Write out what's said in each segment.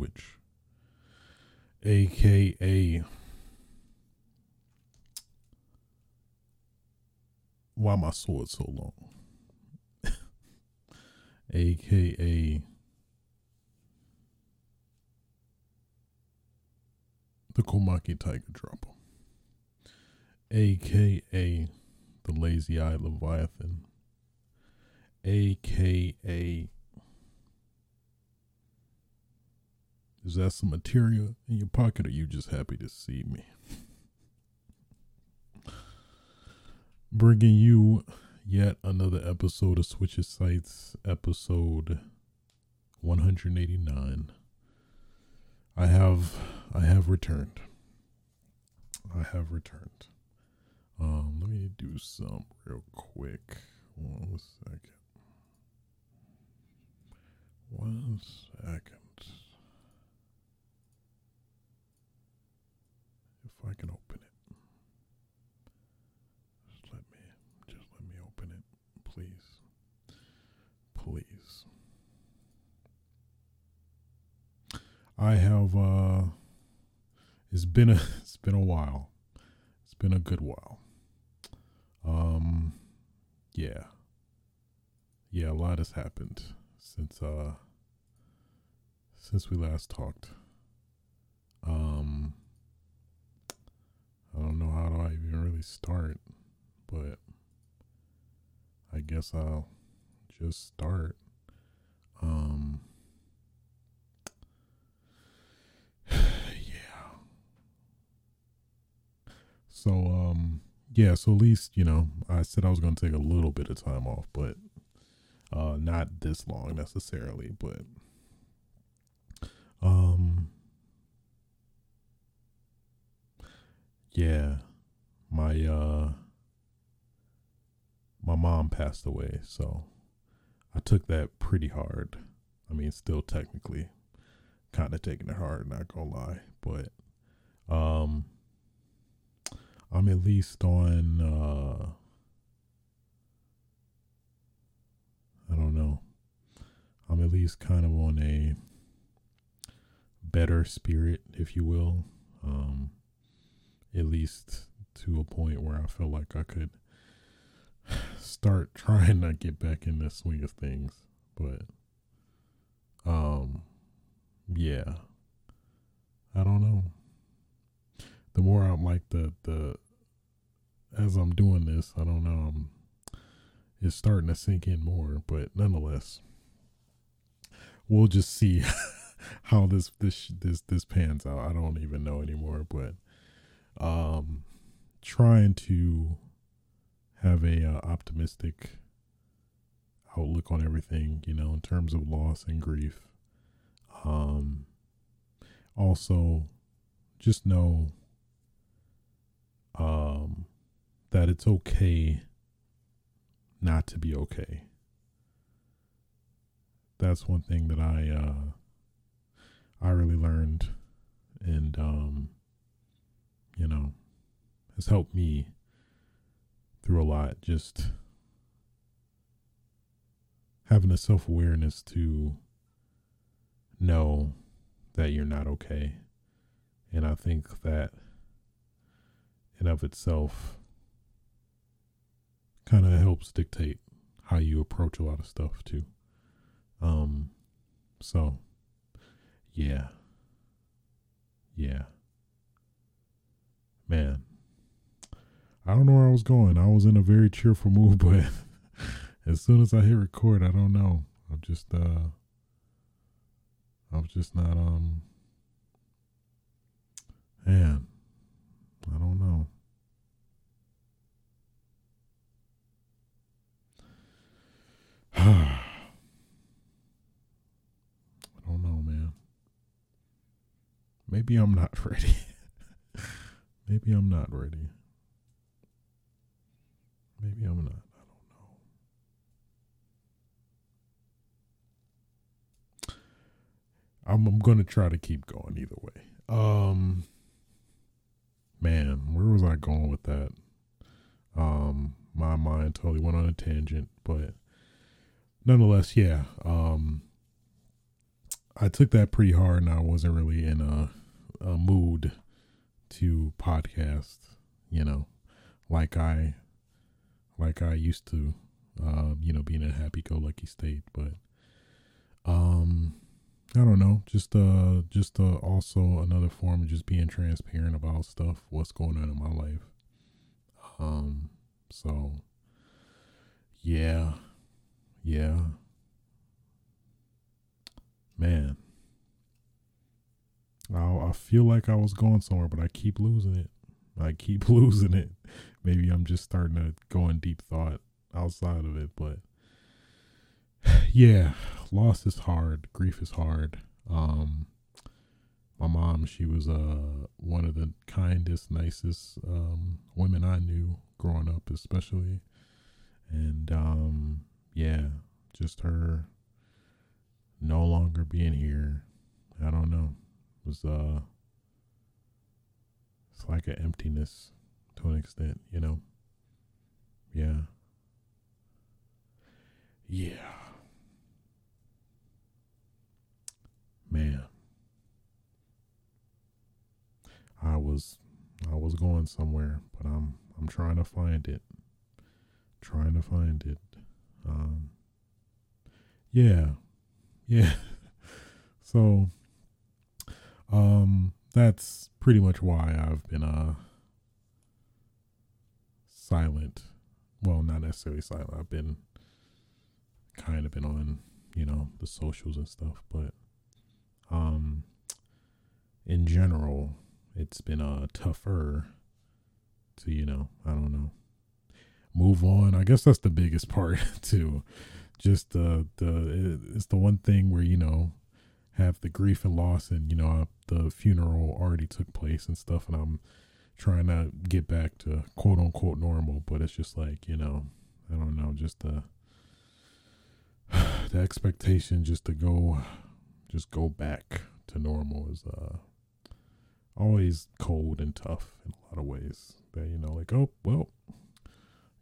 A Switch, aka Why my sword so long? aka the Komaki Tiger Dropper, aka the Lazy Eye Leviathan, aka is that some material in your pocket or you just happy to see me? Bringing you yet another episode of Switch's Sights, episode 189. I have I have returned. I have returned. Um, let me do some real quick. One second. One second. If I can open it. Just let me just let me open it, please. Please. I have uh it's been a it's been a while. It's been a good while. Um yeah. Yeah, a lot has happened since uh since we last talked. Um I don't know how do I even really start, but I guess I'll just start. Um yeah. So um yeah, so at least, you know, I said I was going to take a little bit of time off, but uh not this long necessarily, but um yeah, my uh my mom passed away, so I took that pretty hard. I mean, still technically kind of taking it hard, not gonna lie, but um I'm at least on uh I don't know. I'm at least kind of on a better spirit, if you will. Um at least to a point where I feel like I could start trying to get back in the swing of things. But um yeah. I don't know. The more I'm like the the as I'm doing this, I don't know, I'm it's starting to sink in more, but nonetheless, we'll just see how this this this this pans out. I don't even know anymore, but um trying to have a uh, optimistic outlook on everything, you know, in terms of loss and grief. Um also just know um that it's okay not to be okay. That's one thing that I uh I really learned and um you know has helped me through a lot just having a self-awareness to know that you're not okay. And I think that in of itself kind of helps dictate how you approach a lot of stuff too. Um so yeah. Yeah. Man. I don't know where I was going. I was in a very cheerful mood, but as soon as I hit record, I don't know. I'm just uh I'm just not um man. I don't know. I don't know, man. Maybe I'm not ready. Maybe I'm not ready. Maybe I'm not. I don't know. I'm I'm gonna try to keep going either way. Um man, where was I going with that? Um, my mind totally went on a tangent, but nonetheless, yeah. Um, I took that pretty hard, and I wasn't really in a, a mood to podcast. You know, like I, like I used to. Uh, you know, being in a happy-go-lucky state, but um, I don't know, just uh, just uh, also another form of just being transparent about stuff, what's going on in my life. Um, so yeah, yeah, man. I I feel like I was going somewhere, but I keep losing it. I keep losing it. Maybe I'm just starting to go in deep thought outside of it, but yeah, loss is hard. Grief is hard. Um, my mom, she was uh one of the kindest, nicest um, women I knew growing up, especially, and um, yeah, just her no longer being here. I don't know. Was uh, it's like an emptiness to an extent, you know. Yeah. Yeah. Man. I was I was going somewhere, but I'm I'm trying to find it. Trying to find it. Um Yeah. Yeah. so um that's pretty much why I've been uh silent. Well, not necessarily silent. I've been kind of been on, you know, the socials and stuff, but um in general, it's been uh tougher to, you know, I don't know, move on. I guess that's the biggest part too. Just the the it's the one thing where, you know, have the grief and loss and, you know, the funeral already took place and stuff and I'm trying to get back to quote unquote normal, but it's just like, you know, I don't know, just the the expectation just to go just go back to normal is uh always cold and tough in a lot of ways. That you know, like, oh well,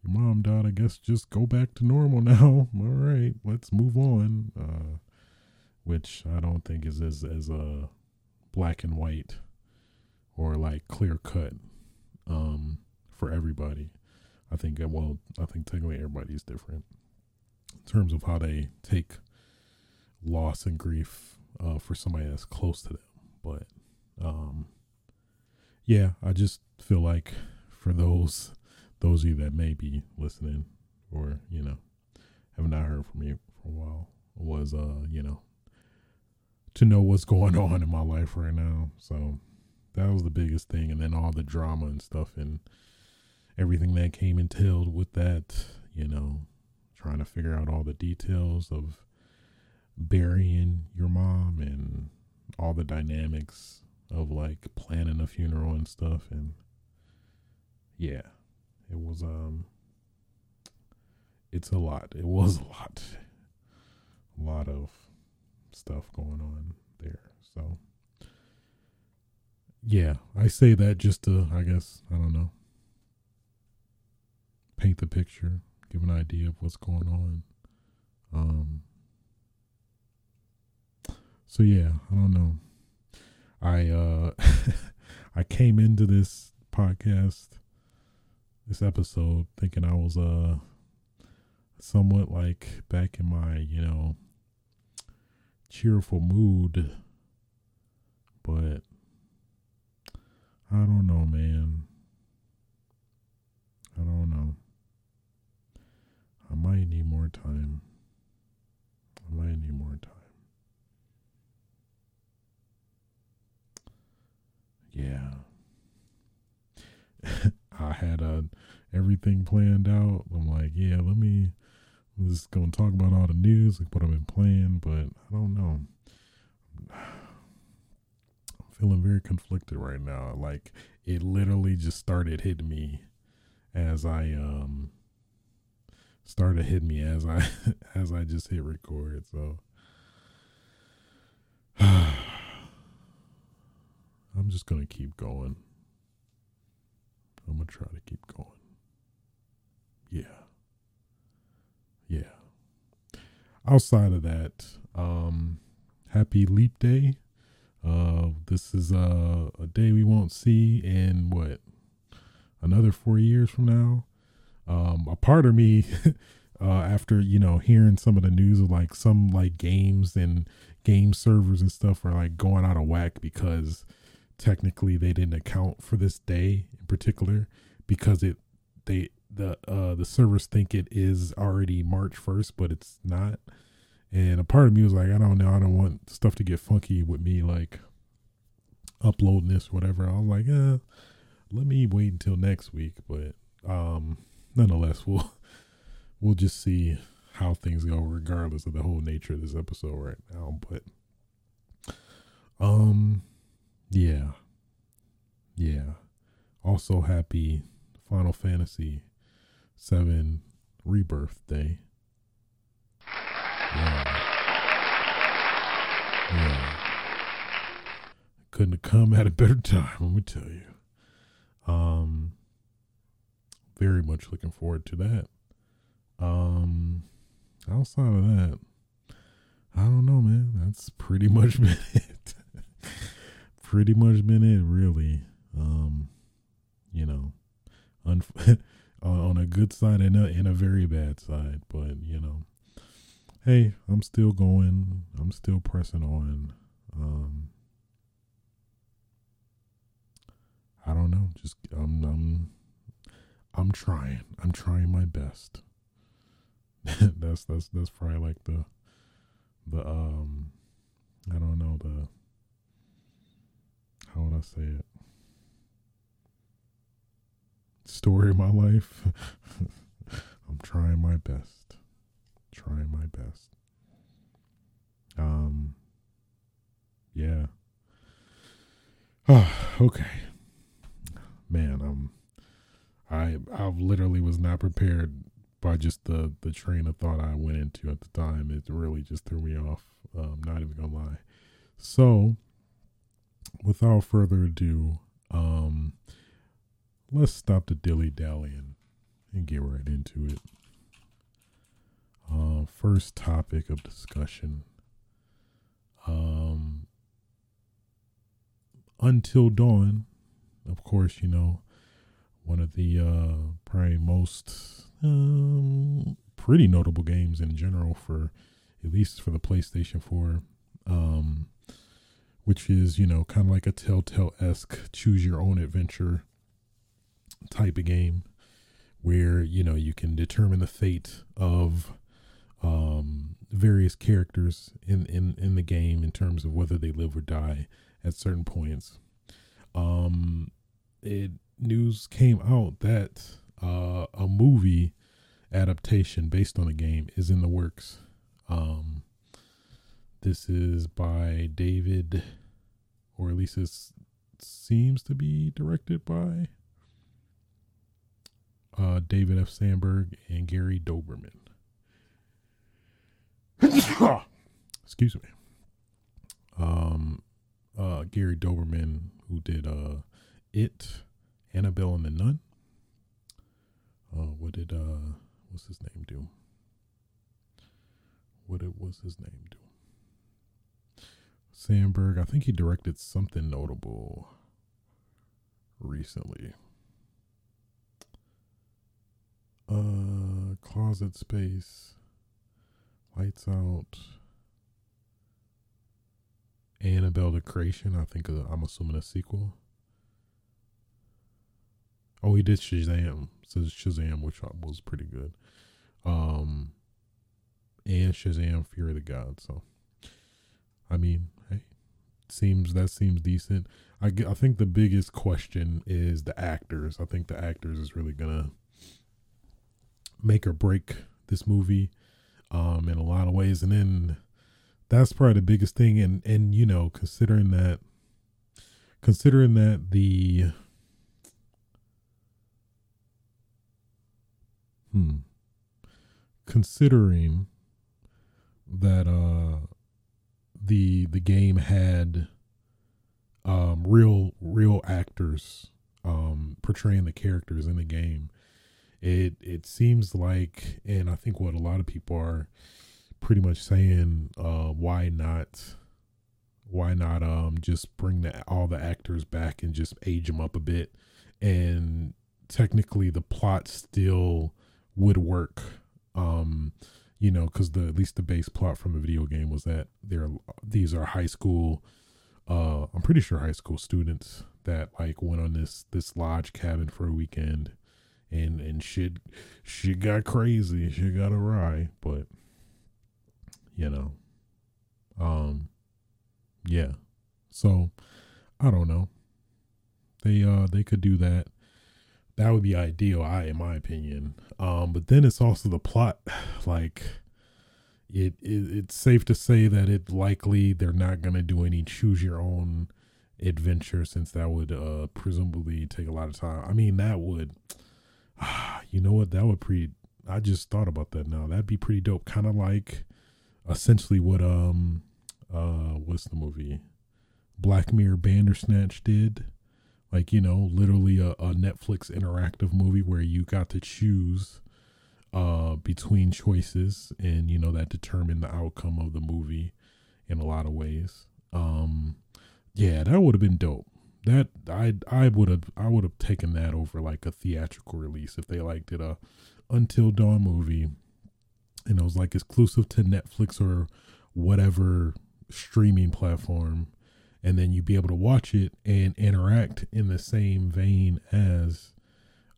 your mom died, I guess just go back to normal now. All right, let's move on. Uh which I don't think is as as uh black and white or like clear cut um for everybody. I think uh, well, I think technically everybody's different in terms of how they take loss and grief uh, for somebody that's close to them. But um, yeah, I just feel like for those those of you that may be listening or you know have not heard from you for a while was uh you know to know what's going on in my life right now. So that was the biggest thing, and then all the drama and stuff and everything that came entailed with that. You know, trying to figure out all the details of burying your mom and all the dynamics of like planning a funeral and stuff and yeah it was um it's a lot it was a lot a lot of stuff going on there so yeah i say that just to i guess i don't know paint the picture give an idea of what's going on um so yeah, I don't know. I uh I came into this podcast this episode thinking I was uh somewhat like back in my, you know, cheerful mood. But I don't know, man. I don't know. I might need more time. I might need more time. yeah. I had uh, everything planned out. I'm like, yeah, let me. I'm just gonna talk about all the news, like what I've been playing, but I don't know. I'm feeling very conflicted right now. Like it literally just started hitting me as I um started hitting me as I as I just hit record. So I'm just gonna keep going. I'm gonna try to keep going. Yeah. Yeah. Outside of that, um, happy leap day. Uh, this is a, a day we won't see in what another four years from now. Um, a part of me, uh, after you know hearing some of the news of like some like games and game servers and stuff are like going out of whack because technically they didn't account for this day in particular because it they the uh the servers think it is already March 1st but it's not. And a part of me was like I don't know. I don't want stuff to get funky with me like uploading this or whatever. I was like uh let me wait until next week but um nonetheless we'll we'll just see how things go regardless of the whole nature of this episode right now but um yeah. Yeah. Also happy Final Fantasy 7 Rebirth Day. Yeah. Yeah. Couldn't have come at a better time, let me tell you. Um very much looking forward to that. Um outside of that, I don't know, man. That's pretty much been it. pretty much been it, really. Um you know, on on a good side and a, and a very bad side. But you know, hey, I'm still going. I'm still pressing on. Um, I don't know. Just I'm I'm I'm trying. I'm trying my best. that's that's that's probably like the the um I don't know the how would I say it story of my life. I'm trying my best. Trying my best. Um yeah. Oh, okay. Man, um I I literally was not prepared by just the the train of thought I went into at the time. It really just threw me off. Um, not even gonna lie. So, without further ado, um, let's stop the dilly dallying and get right into it. Uh, first topic of discussion. Um, Until Dawn, of course, you know, one of the uh, probably most um, pretty notable games in general for at least for the PlayStation 4. Um, which is, you know, kind of like a Telltale esque choose your own adventure type of game where you know you can determine the fate of um, various characters in, in in the game in terms of whether they live or die at certain points. Um, it news came out that uh, a movie adaptation based on the game is in the works. Um, this is by David, or at least it seems to be directed by uh, David F. Sandberg and Gary Dauberman. Excuse me. Um, uh, Gary Dauberman, who did uh, It, Annabelle and the Nun. Uh, what did uh, what's his name do? What it was his name do? Sandberg. I think he directed something notable recently. Uh, closet space, lights out, Annabelle the Creation. I think uh, I'm assuming a sequel. Oh, he did Shazam. Says Shazam, which was pretty good. Um, and Shazam: Fury of the Gods. So, I mean, hey, seems that seems decent. I I think the biggest question is the actors. I think the actors is really gonna make or break this movie um, in a lot of ways. And then that's probably the biggest thing. And, and, you know, considering that, considering that the, hmm, considering that, uh, the, the game had, um, real, real actors, um, portraying the characters in the game. It it seems like, and I think what a lot of people are pretty much saying, uh, why not, why not, um, just bring the, all the actors back and just age them up a bit, and technically the plot still would work. Um, you know, because the at least the base plot from the video game was that there these are high school, uh, I'm pretty sure high school students that like went on this this lodge cabin for a weekend, and and shit shit got crazy, shit got awry, but you know, um, yeah, so I don't know, they uh they could do that. That would be ideal i in my opinion. Um but then it's also the plot like it, it it's safe to say that it likely they're not going to do any choose your own adventure since that would uh presumably take a lot of time. I mean that would you know what? That would pretty i just thought about that now. That'd be pretty dope. Kind of like essentially what um uh what's the movie? Black mirror bandersnatch did. Like you know literally a, a netflix interactive movie where you got to choose uh between choices and you know that determined the outcome of the movie in a lot of ways. Um yeah that would have been dope that i i would have i would have taken that over like a theatrical release if they like did a until dawn movie and it was like exclusive to netflix or whatever streaming platform and then you'd be able to watch it and interact in the same vein as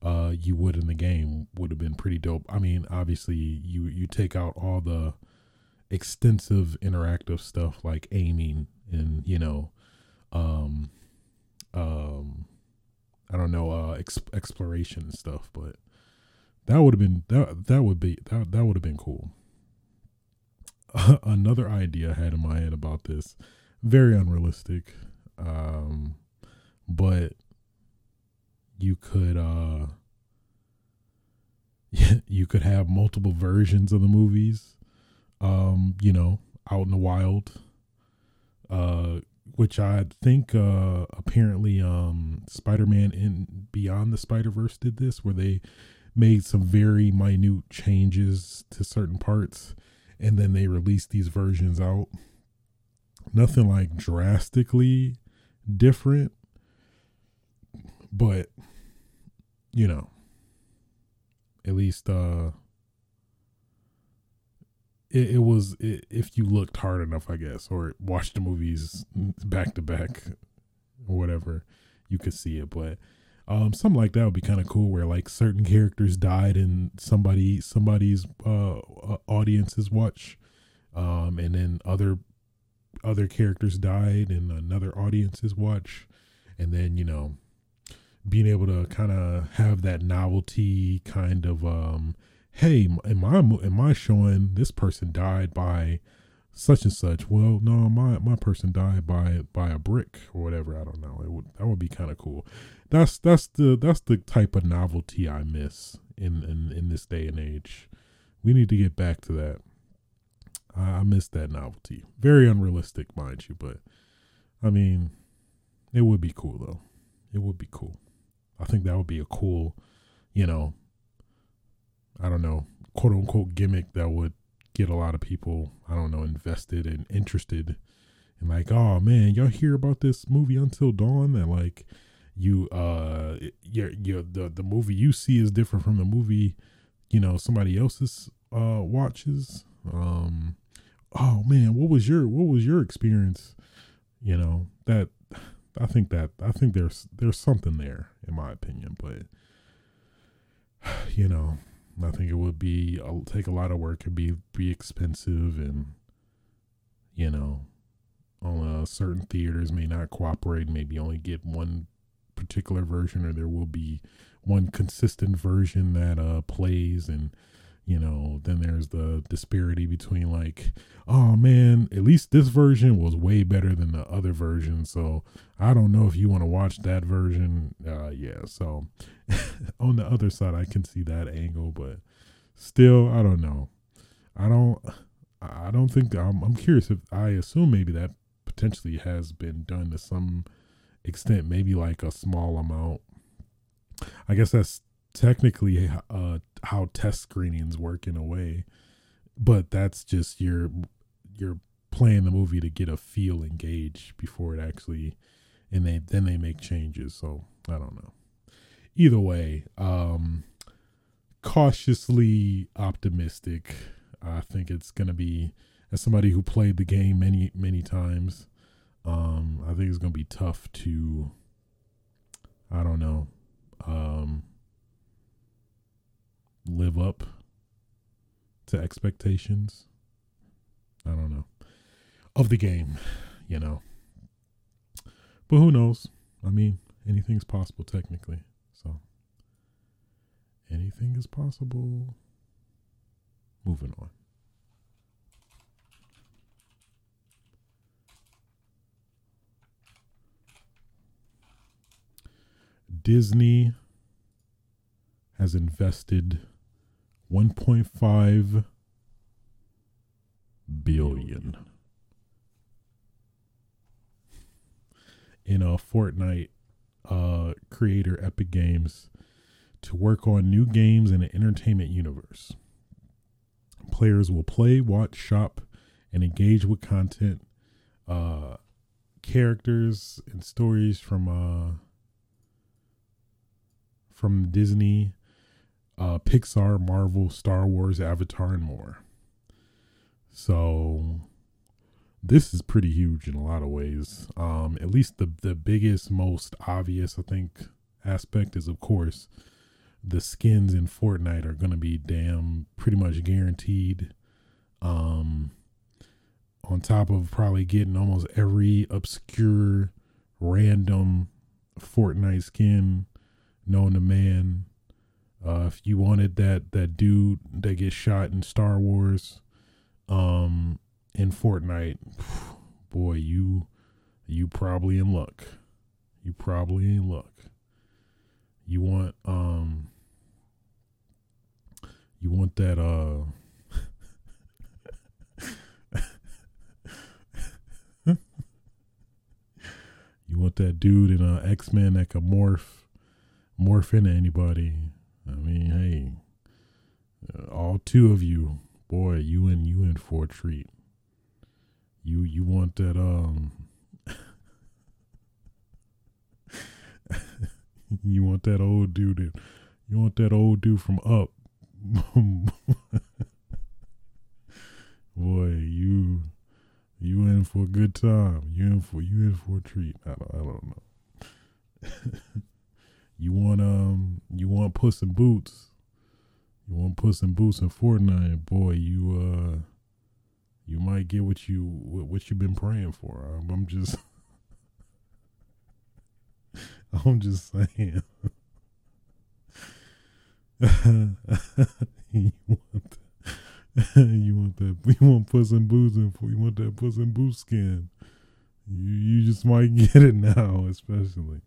uh, you would in the game would have been pretty dope. I mean, obviously you you take out all the extensive interactive stuff like aiming and you know, um, um, I don't know, uh, ex- exploration and stuff, but that would have been that that would be that that would have been cool. Another idea I had in my head about this very unrealistic. Um, but you could uh you could have multiple versions of the movies um you know out in the wild uh which i think uh apparently um spider-man in beyond the spider-verse did this where they made some very minute changes to certain parts and then they released these versions out. Nothing like drastically different, but you know, at least uh it, it was it, if you looked hard enough, I guess, or watched the movies back to back or whatever, you could see it. But um, something like that would be kind of cool, where like certain characters died and somebody somebody's uh, uh audiences watch, um, and then other other characters died and another audiences watch and then you know being able to kind of have that novelty kind of um hey am i am i showing this person died by such and such well no my my person died by by a brick or whatever i don't know it would that would be kind of cool that's that's the that's the type of novelty i miss in in in this day and age we need to get back to that I, miss that novelty. Very unrealistic, mind you, but I mean, it would be cool though. It would be cool. I think that would be a cool, you know, I don't know, quote unquote gimmick that would get a lot of people, I don't know, invested and interested. And like, oh man, y'all hear about this movie Until Dawn? That like you uh your your the the movie you see is different from the movie, you know, somebody else's uh watches. Um oh man, what was your what was your experience? You know that I think that I think there's there's something there in my opinion, but you know I think it would be I'll take a lot of work and be be expensive and you know on uh, certain theaters may not cooperate maybe only get one particular version or there will be one consistent version that uh plays and you know then there's the disparity between like oh man at least this version was way better than the other version so i don't know if you want to watch that version. Uh yeah so on the other side i can see that angle but still i don't know. I don't i don't think i'm, I'm curious if i assume maybe that potentially has been done to some extent maybe like a small amount. I guess that's technically uh, how test screenings work in a way, but that's just your you're playing the movie to get a feel and gauge before it actually, and they then they make changes. So I don't know. Either way, um, cautiously optimistic. I think it's gonna be as somebody who played the game many many times. Um, I think it's gonna be tough to. I don't know. Um, live up to expectations. I don't know. Of the game, you know. But who knows? I mean, anything's possible technically. So anything is possible. Moving on. Disney has invested 1.5 billion in a Fortnite uh, creator Epic Games to work on new games in an entertainment universe. Players will play, watch, shop, and engage with content, uh, characters, and stories from uh, from Disney, uh, Pixar, Marvel, Star Wars, Avatar, and more. So this is pretty huge in a lot of ways. Um, at least the the biggest, most obvious, I think, aspect is of course the skins in Fortnite are gonna be damn pretty much guaranteed. Um, on top of probably getting almost every obscure, random Fortnite skin known to man. Uh, if you wanted that that dude that gets shot in Star Wars, um, in Fortnite, boy, you you probably in luck. You probably in luck. You want um you want that uh you want that dude in uh X Men that can morph morph into anybody. I mean, hey, uh, all two of you, boy, you in you in for a treat. You you want that um you want that old dude you want that old dude from up. Boy you you in for a good time. You in for you in for a treat. I don't, I don't know You want um you want Puss in Boots. You want Puss in Boots in Fortnite, boy, you uh you might get what you what you've been praying for. I'm, I'm just I'm just saying. you want that, you want that you want Puss in Boots and you want that Puss in Boots skin. You you just might get it now, especially.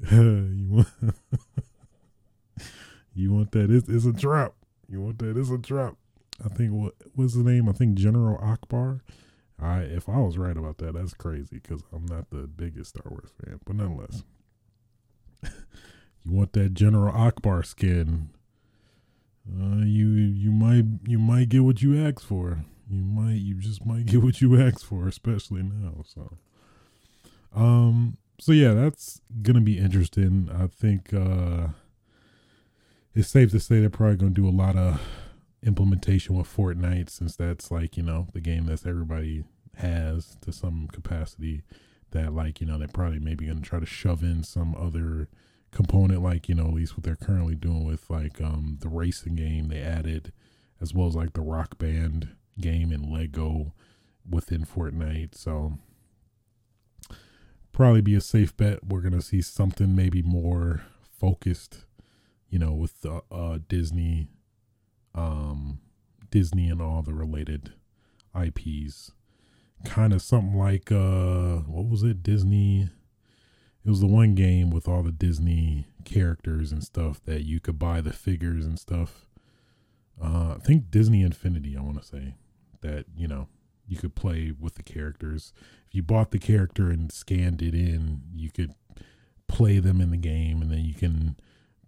you want you want that? It's, it's a trap. You want that? It's a trap. I think what what's the name? I think General Ackbar. I if I was right about that, that's crazy because I'm not the biggest Star Wars fan, but nonetheless, you want that General Ackbar skin. Uh, you you might you might get what you asked for. You might you just might get what you asked for, especially now. So, um, so yeah, that's gonna be interesting. I think uh, it's safe to say they're probably gonna do a lot of implementation with Fortnite since that's like you know the game that everybody has to some capacity. That like you know they're probably maybe gonna try to shove in some other component like you know at least what they're currently doing with like um the racing game they added as well as like the rock band game and lego within fortnite so probably be a safe bet. We're gonna see something maybe more focused, you know, with uh, uh, Disney, um, Disney and all the related IPs. Kind of something like uh, what was it? Disney. It was the one game with all the Disney characters and stuff that you could buy the figures and stuff. Uh, I think Disney Infinity. I want to say that you know you could play with the characters. If you bought the character and scanned it in, you could play them in the game, and then you can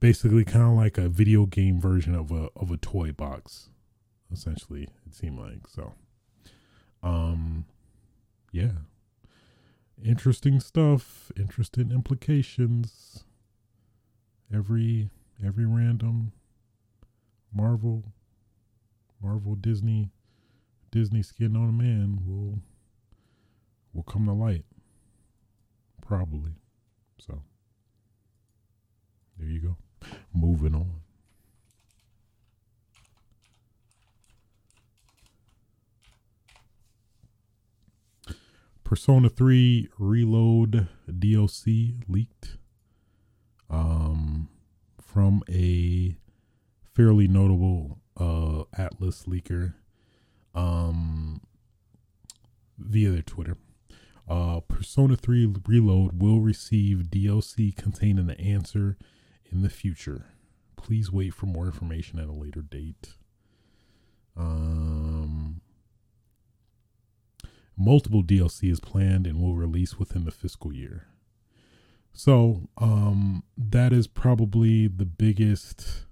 basically kind of like a video game version of a of a toy box, essentially. It seemed like so. Um, yeah, interesting stuff, interesting implications. Every every random Marvel, Marvel Disney, Disney skin on a man will will come to light. Probably. So there you go. Moving on. Persona 3 Reload DLC leaked um, from a fairly notable uh, Atlus leaker um, via their Twitter. Uh, Persona 3 Reload will receive DLC containing the answer in the future. Please wait for more information at a later date. Um, multiple DLC is planned and will release within the fiscal year. So, um, that is probably the biggest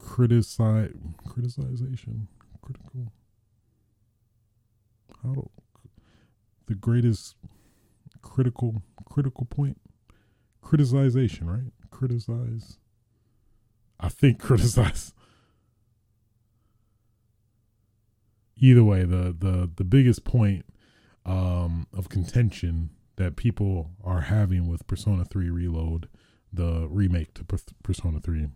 criticize criticization critical. How do, the greatest critical critical point? Criticization right? Criticize. I think criticize. Either way the the the biggest point um of contention that people are having with persona 3 reload the remake to persona 3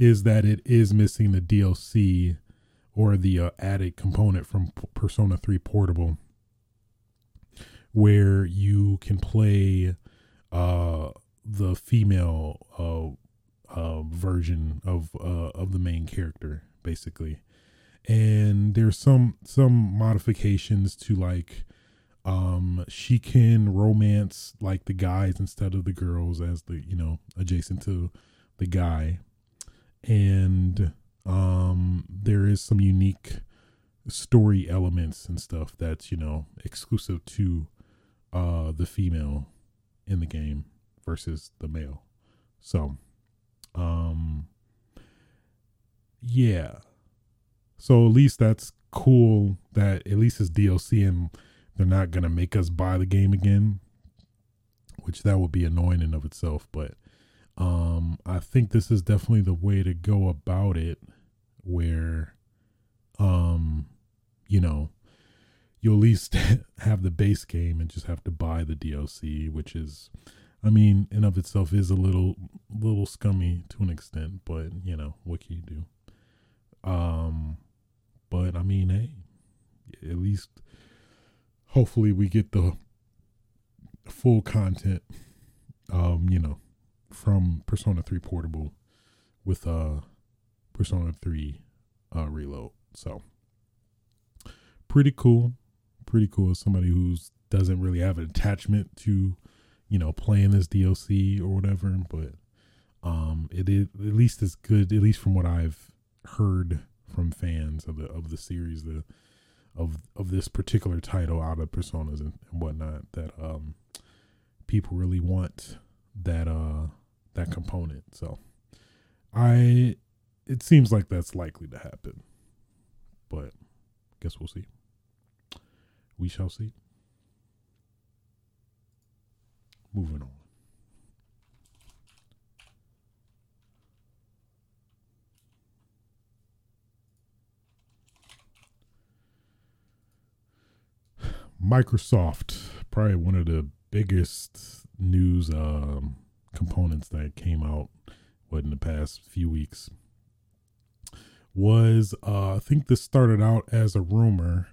is that it is missing the DLC or the uh, added component from Persona 3 Portable where you can play uh, the female uh, uh, version of uh, of the main character basically. And there's some some modifications to like um she can romance like the guys instead of the girls as the you know adjacent to the guy and um, there is some unique story elements and stuff that's you know exclusive to uh, the female in the game versus the male. So, um, yeah. So at least that's cool that at least it's DLC and they're not gonna make us buy the game again, which that would be annoying in of itself. But um, I think this is definitely the way to go about it, where, um, you know, you at least have the base game and just have to buy the DLC, which is, I mean, in of itself is a little, little scummy to an extent, but you know, what can you do? Um, but I mean, hey, at least, hopefully, we get the full content. Um, you know, from Persona 3 Portable with uh Persona 3 uh Reload. So pretty cool. Pretty cool as somebody who doesn't really have an attachment to, you know, playing this DLC or whatever, but um it is at least as good, at least from what I've heard from fans of the of the series, the of of this particular title out of personas and, and whatnot that um people really want that uh that component. So I it seems like that's likely to happen. But guess we'll see. We shall see. Moving on. Microsoft, probably one of the biggest news um, components that came out what in the past few weeks was uh, I think this started out as a rumor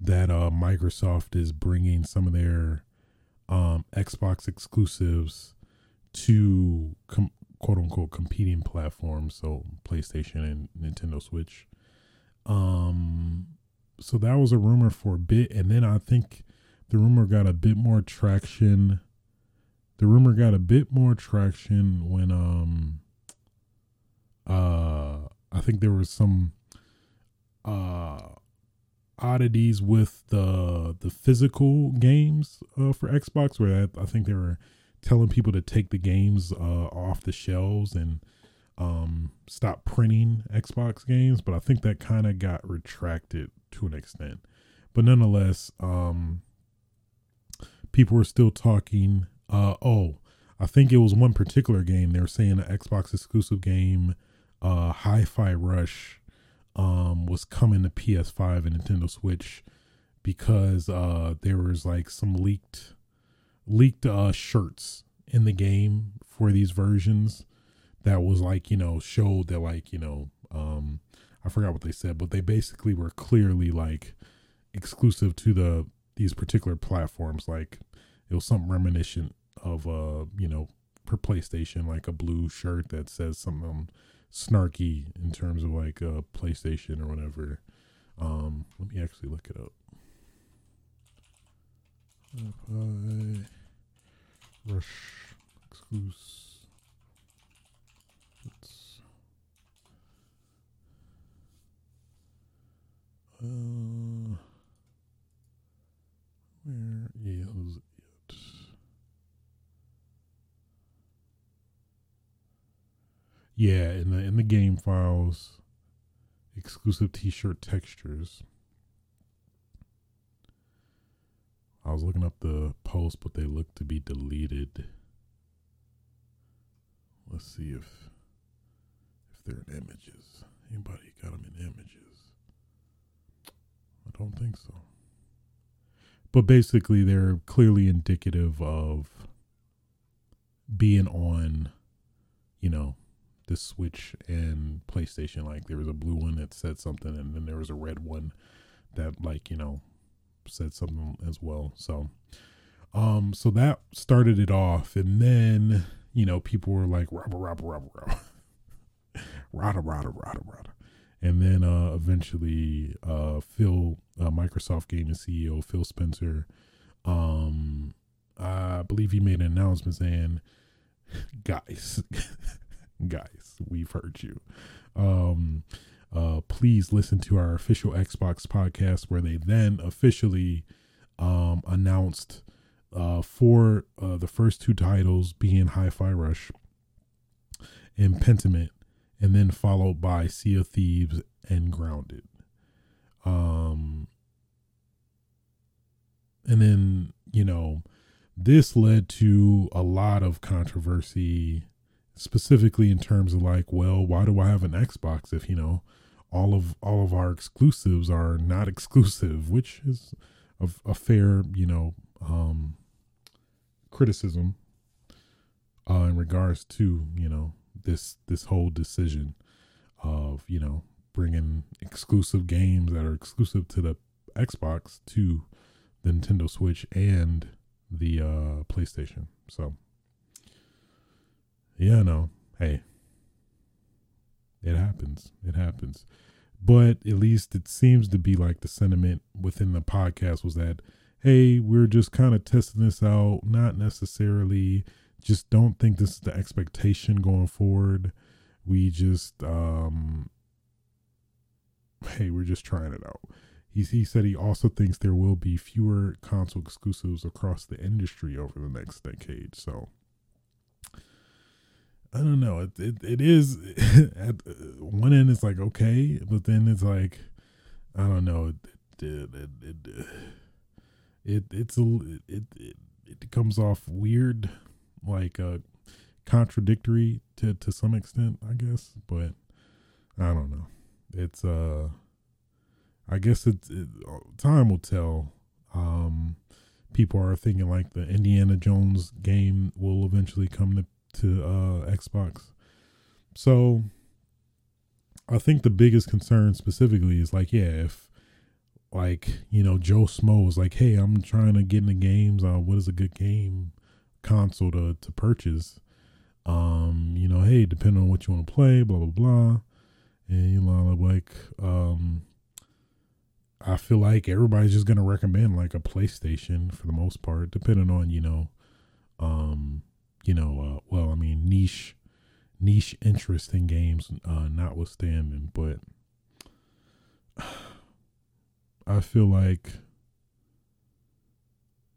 that uh, Microsoft is bringing some of their um, Xbox exclusives to com- quote unquote competing platforms, so PlayStation and Nintendo Switch. Um, so that was a rumor for a bit, and then I think the rumor got a bit more traction the rumor got a bit more traction when um uh I think there was some uh oddities with the the physical games uh, for Xbox, where I, I, think they were telling people to take the games uh, off the shelves and um, stop printing Xbox games. But I think that kind of got retracted to an extent. But nonetheless, um, people were still talking. Uh, oh, I think it was one particular game. They were saying an Xbox exclusive game, uh, Hi-Fi Rush, um, was coming to PS5 and Nintendo Switch because uh, there was like some leaked leaked uh, shirts in the game for these versions that was like you know showed that like you know um, I forgot what they said, but they basically were clearly like exclusive to the these particular platforms. Like it was something reminiscent of uh you know per PlayStation, like a blue shirt that says something snarky in terms of like a PlayStation or whatever. Um, let me actually look it up. Rush exclusive. Uh, where is it? Yeah, in the in the game files, exclusive T-shirt textures. I was looking up the post, but they look to be deleted. Let's see if if they're in images. Anybody got them in images? I don't think so. But basically, they're clearly indicative of being on, you know, the Switch and PlayStation. Like there was a blue one that said something, and then there was a red one that, like, you know, said something as well. So, um, so that started it off, and then you know people were like, "Rabba, rabba, rabba, rabba, rada, rada, rada, rada," and then uh, eventually uh, Phil, uh, Microsoft Gaming CEO Phil Spencer, um, I believe he made an announcement saying, "Guys, guys, we've heard you. Um, uh, please listen to our official Xbox podcast where they then officially um, announced uh, for uh, the first two titles being Hi-Fi Rush and Pentiment." and then followed by Sea of Thieves and Grounded. Um, and then, you know, this led to a lot of controversy, specifically in terms of like, well, why do I have an Xbox if, you know, all of all of our exclusives are not exclusive, which is a, a fair, you know, um, criticism uh, in regards to, you know, this this whole decision of you know bringing exclusive games that are exclusive to the Xbox to the Nintendo Switch and the uh, PlayStation. So yeah, no, hey, it happens. It happens. But at least it seems to be like the sentiment within the podcast was that, hey, we're just kind of testing this out, not necessarily just don't think this is the expectation going forward. We just um hey, we're just trying it out. He he said he also thinks there will be fewer console exclusives across the industry over the next decade. So I don't know. It it, it is at one end it's like okay, but then it's like I don't know. It it it, it, it it's a it, it it comes off weird like uh contradictory to to some extent, I guess, but I don't know. It's uh I guess it's it, time will tell. Um people are thinking like the Indiana Jones game will eventually come to to uh Xbox. So I think the biggest concern specifically is like, yeah, if like, you know, Joe Schmo is like, hey, I'm trying to get into games. Uh, what is a good game? console to, to purchase. Um, you know, hey, depending on what you want to play, blah blah blah. And you know, like um I feel like everybody's just gonna recommend like a PlayStation for the most part, depending on, you know, um, you know, uh, well, I mean niche niche interest in games uh notwithstanding, but I feel like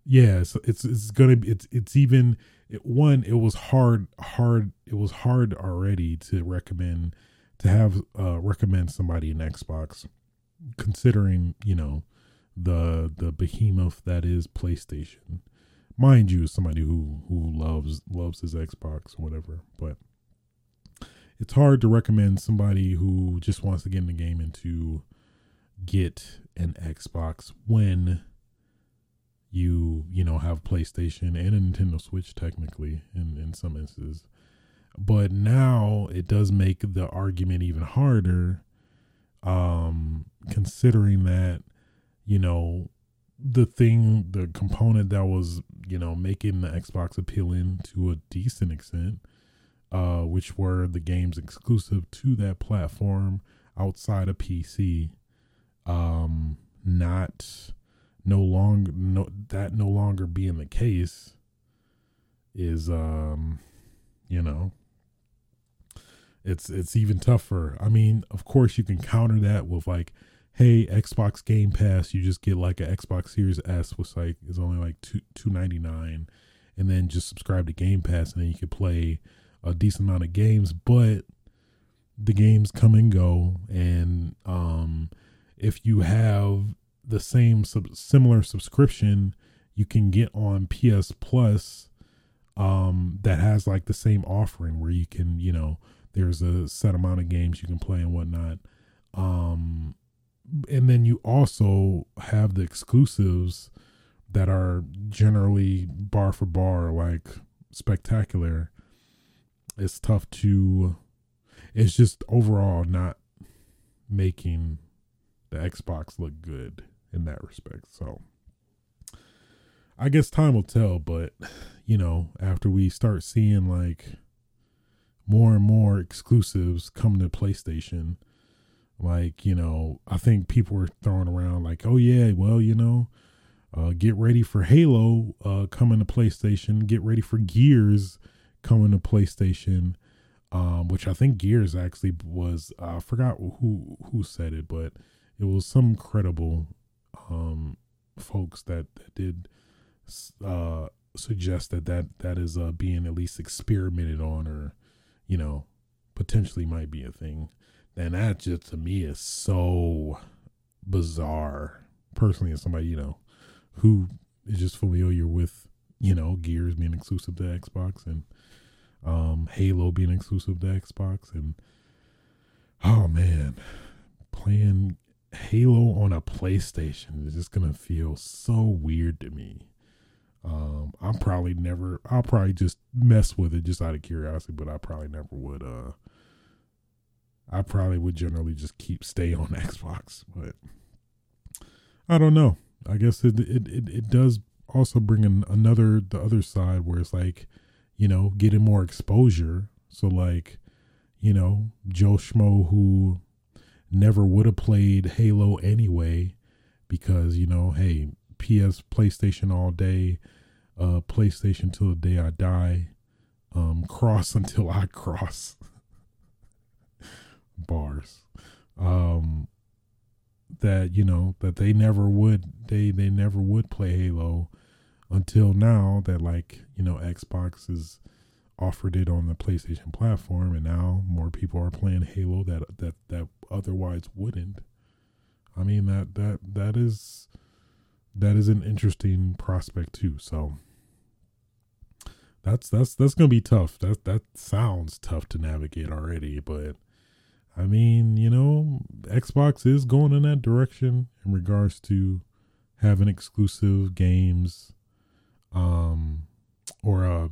yeah, it's it's, it's gonna be it's it's even it, one. It was hard hard. It was hard already to recommend to have uh recommend somebody an Xbox, considering you know the the behemoth that is PlayStation. Mind you, somebody who who loves loves his Xbox or whatever, but it's hard to recommend somebody who just wants to get in the game and to get an Xbox when you you know have PlayStation and a Nintendo Switch technically in in some instances. But now it does make the argument even harder um considering that you know the thing the component that was you know making the Xbox appealing to a decent extent uh which were the games exclusive to that platform outside of PC um not no longer no that no longer being the case is um you know it's it's even tougher. I mean, of course you can counter that with like, hey, Xbox Game Pass, you just get like an Xbox Series S, which like is only like two two ninety nine, and then just subscribe to Game Pass, and then you can play a decent amount of games. But the games come and go, and um, if you have the same sub- similar subscription you can get on PS Plus um that has like the same offering where you can you know there's a set amount of games you can play and whatnot um and then you also have the exclusives that are generally bar for bar like spectacular it's tough to it's just overall not making the Xbox look good in that respect. So I guess time will tell, but you know, after we start seeing like more and more exclusives come to PlayStation, like, you know, I think people were throwing around like, oh yeah, well, you know, uh, get ready for Halo uh, coming to PlayStation, get ready for Gears coming to PlayStation. Um, which I think Gears actually was uh, I forgot who who said it, but it was some credible um, folks that, that did uh, suggest that that, that is uh, being at least experimented on or, you know, potentially might be a thing. And that just to me is so bizarre. Personally, as somebody, you know, who is just familiar with, you know, Gears being exclusive to Xbox and um, Halo being exclusive to Xbox and oh man, playing Halo on a PlayStation is just gonna feel so weird to me. Um, I'm probably never. I'll probably just mess with it just out of curiosity, but I probably never would. Uh, I probably would generally just keep stay on Xbox, but I don't know. I guess it it it, it does also bring in another the other side where it's like, you know, getting more exposure. So like, you know, Joe Schmo who never would have played Halo anyway because, you know, hey, PS, PlayStation all day, uh, PlayStation till the day I die, um, cross until I cross. Bars. Um, that, you know, that they never would, they, they never would play Halo until now that, like, you know, Xbox is offered it on the PlayStation platform, and now more people are playing Halo that that that otherwise wouldn't. I mean that that that is that is an interesting prospect too. So that's that's that's gonna be tough. That that sounds tough to navigate already, but I mean, you know, Xbox is going in that direction in regards to having exclusive games, um, or uh,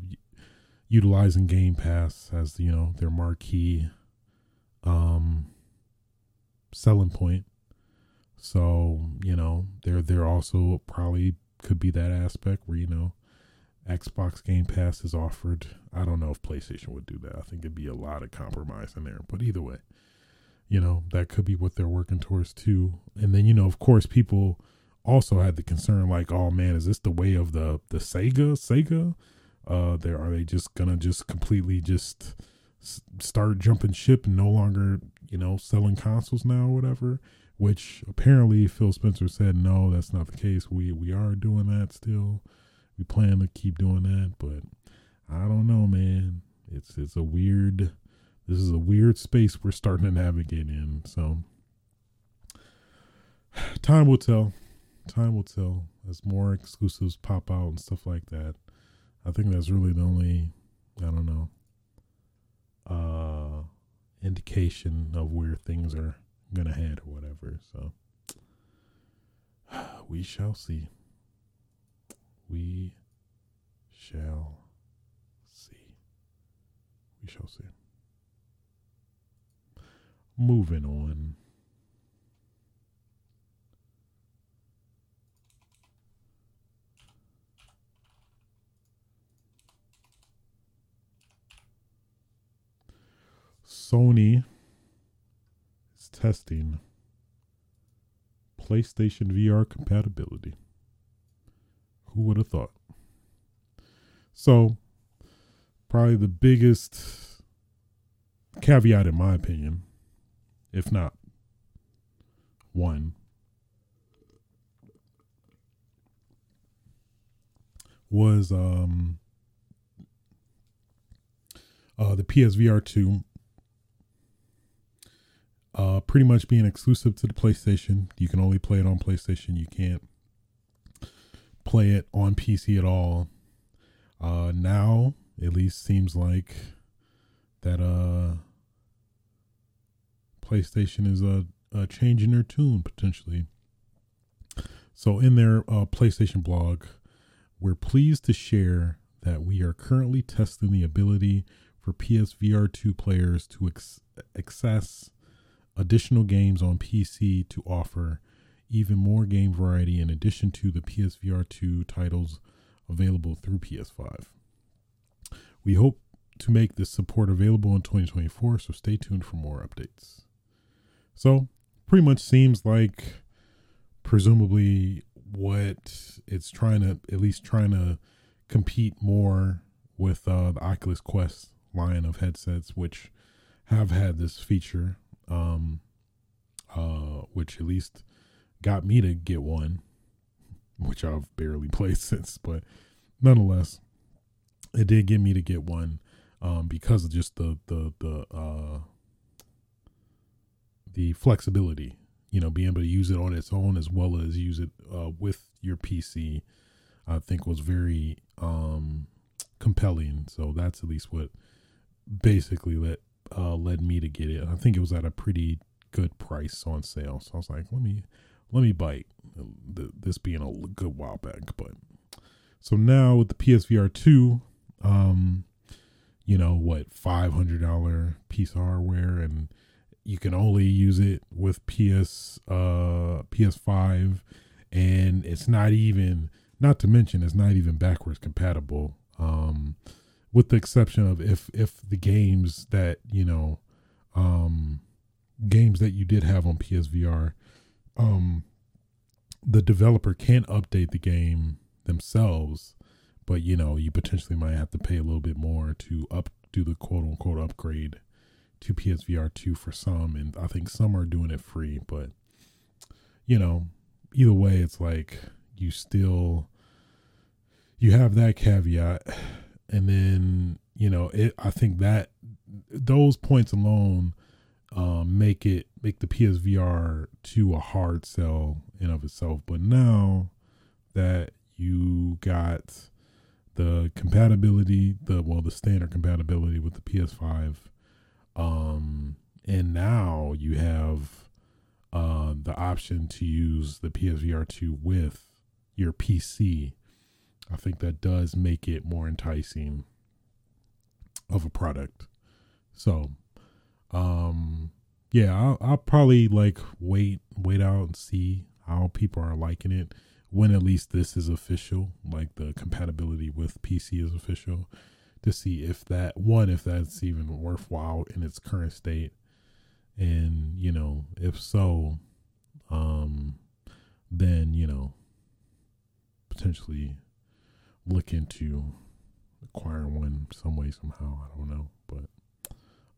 utilizing Game Pass as you know their marquee um, selling point. So you know there there also probably could be that aspect where you know Xbox Game Pass is offered. I don't know if PlayStation would do that. I think it'd be a lot of compromise in there. But either way, you know that could be what they're working towards too. And then you know of course people also had the concern like, oh man, is this the way of the the Sega Sega? Uh, there are they just gonna just completely just s- start jumping ship and no longer you know selling consoles now or whatever? which apparently Phil Spencer said no, that's not the case. We we are doing that still. We plan to keep doing that, but I don't know, man. It's it's a weird. This is a weird space we're starting to navigate in. So time will tell. Time will tell as more exclusives pop out and stuff like that. I think that's really the only I don't know uh indication of where things are gonna head or whatever. So we shall see. We shall see. We shall see. Moving on. Sony is testing PlayStation VR compatibility. Who would have thought? So, probably the biggest caveat, in my opinion, if not one, was um, uh, the PSVR 2 uh, pretty much being exclusive to the PlayStation. You can only play it on PlayStation. You can't play it on PC at all. Uh, now, at least, seems like that uh, PlayStation is a, a changing their tune potentially. So, in their uh, PlayStation blog, we're pleased to share that we are currently testing the ability for PSVR 2 players to ex- access additional games on PC to offer even more game variety in addition to the PSVR 2 titles available through PS5. We hope to make this support available in 2024, so stay tuned for more updates. So, pretty much seems like presumably what it's trying to at least trying to compete more with uh, the Oculus Quest line of headsets, which have had this feature um, uh, which at least got me to get one, which I've barely played since, but nonetheless, it did get me to get one um, because of just the the the uh, the flexibility. You know, being able to use it on its own as well as use it uh, with your PC, I think was very um, compelling. So that's at least what basically let uh, led me to get it. I think it was at a pretty good price on sale. So I was like, let me let me bite. This being a good while back, but so now with the PSVR two, um, you know what, five hundred dollar piece of hardware, and you can only use it with PS uh PS five, and it's not even. Not to mention, it's not even backwards compatible. Um, with the exception of if if the games that you know um games that you did have on PSVR um the developer can't update the game themselves but you know you potentially might have to pay a little bit more to up do the quote unquote upgrade to PSVR 2 for some and I think some are doing it free but you know either way it's like you still you have that caveat and then you know it i think that those points alone um, make it make the psvr 2 a hard sell in of itself. But now that you got the compatibility the well the standard compatibility with the ps5 um and now you have uh the option to use the psvr 2 with your pc I think that does make it more enticing of a product. So, um, yeah, I'll, I'll probably like wait, wait out and see how people are liking it. When at least this is official, like the compatibility with PC is official, to see if that one, if that's even worthwhile in its current state, and you know, if so, um, then you know, potentially look into acquiring one some way somehow. I don't know, but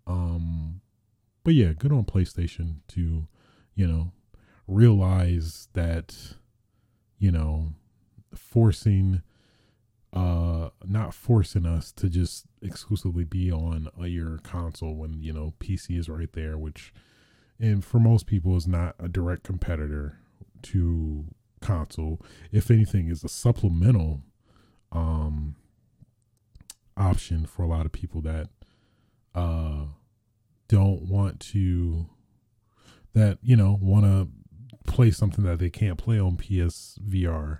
um, but yeah, good on PlayStation to you know realize that you know forcing uh not forcing us to just exclusively be on your console when you know PC is right there which and for most people is not a direct competitor to console. If anything is a supplemental um option for a lot of people that uh don't want to that you know want to play something that they can't play on PSVR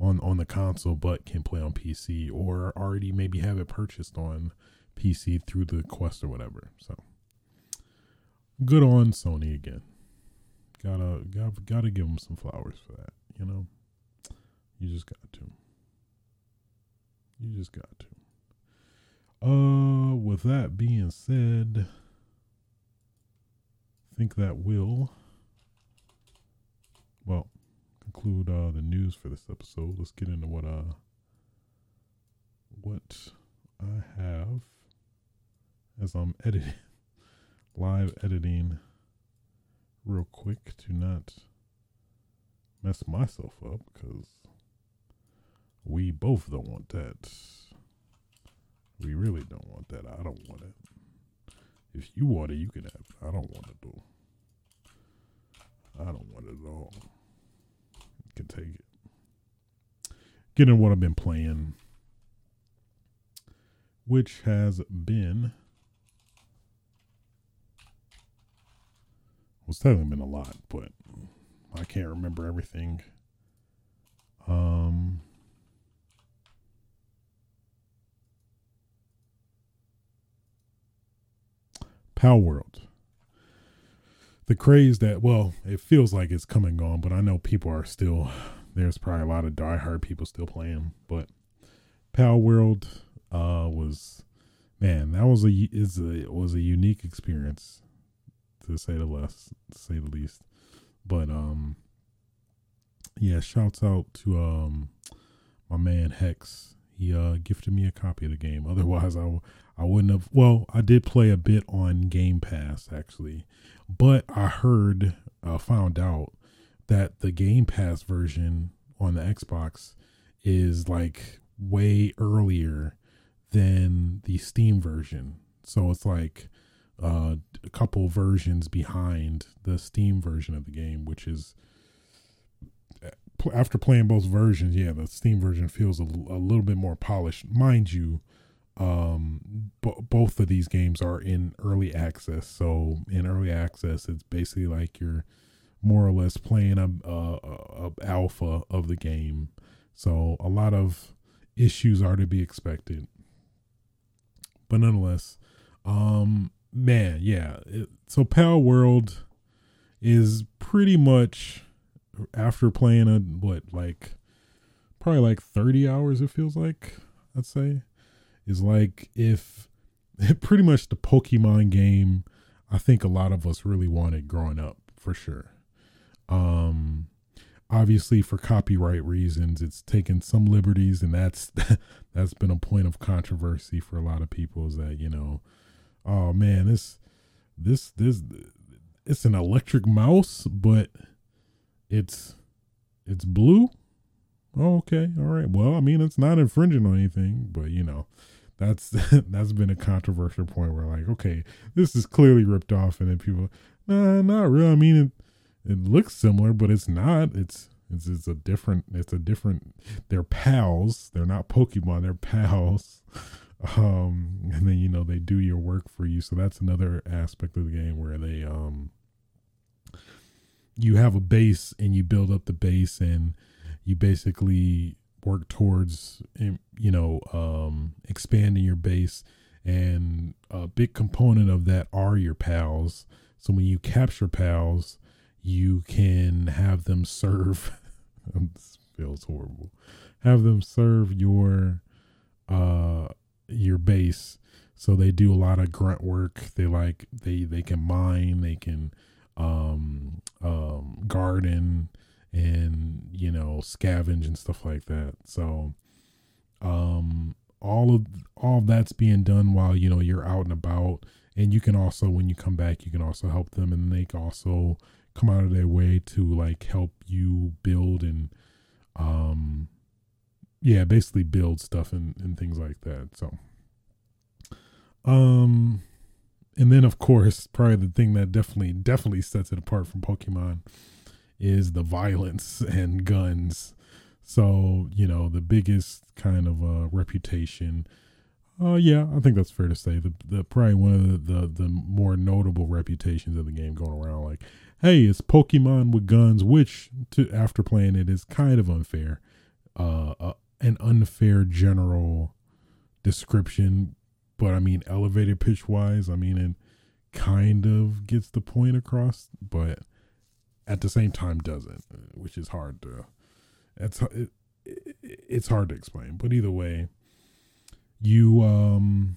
on on the console but can play on PC or already maybe have it purchased on PC through the Quest or whatever. So good on Sony again. Gotta gotta gotta give them some flowers for that. You know, you just got to. You just got to. Uh, with that being said, I think that will well conclude uh, the news for this episode. Let's get into what uh what I have as I'm editing live editing real quick to not mess myself up because we both don't want that. We really don't want that. I don't want it. If you want it, you can have it. I don't want it though. I don't want it at all. Can take it. Get into what I've been playing, which has been. Well, it's definitely been a lot, but I can't remember everything. Um, Palworld. The craze that, well, it feels like it's come and gone, but I know people are still, there's probably a lot of diehard people still playing. But Palworld uh, was, man, that was a, is a, was a unique experience to say the less, to say the least. But, um, yeah, shouts out to, um, my man Hex. He, uh, gifted me a copy of the game. Otherwise, I, I wouldn't have. Well, I did play a bit on Game Pass actually, but I heard, uh, found out that the Game Pass version on the Xbox is like way earlier than the Steam version. So it's like uh, a couple versions behind the Steam version of the game, which is after playing both versions, yeah, the Steam version feels a, a little bit more polished. Mind you, um b- both of these games are in early access so in early access it's basically like you're more or less playing a, a, a, alpha of the game. So a lot of issues are to be expected. But nonetheless um man yeah it, so Palworld is pretty much after playing a what like probably like 30 hours it feels like i'd say is like if pretty much the Pokemon game I think a lot of us really wanted growing up for sure. Um obviously for copyright reasons it's taken some liberties and that's that's been a point of controversy for a lot of people is that, you know, oh man, this this this it's an electric mouse, but it's it's blue. Oh, okay, all right. Well, I mean, it's not infringing on anything, but you know, that's that's been a controversial point where like, okay, this is clearly ripped off, and then people, nah, not real. I mean, it it looks similar, but it's not. It's it's it's a different. It's a different. They're pals. They're not Pokemon. They're pals. Um, and then you know they do your work for you. So that's another aspect of the game where they um you have a base and you build up the base and you basically work towards you know um, expanding your base. And a big component of that are your pals. So when you capture pals you can have them serve this feels horrible. Have them serve your uh your base. So they do a lot of grunt work. They like they they can mine they can um um garden and you know scavenge and stuff like that. So um all of all of that's being done while you know you're out and about. And you can also when you come back you can also help them and they can also come out of their way to like help you build and um yeah basically build stuff and, and things like that. So um and then of course probably the thing that definitely definitely sets it apart from pokemon is the violence and guns. So you know the biggest kind of uh reputation uh yeah i think that's fair to say. The, the probably one of the, the the more notable reputations of the game going around like hey it's pokemon with guns which to after playing it is kind of unfair uh, uh an unfair general description. But I mean, elevated pitch wise, I mean, it kind of gets the point across, but at the same time doesn't, which is hard to. It's it, it's hard to explain, but either way, you um,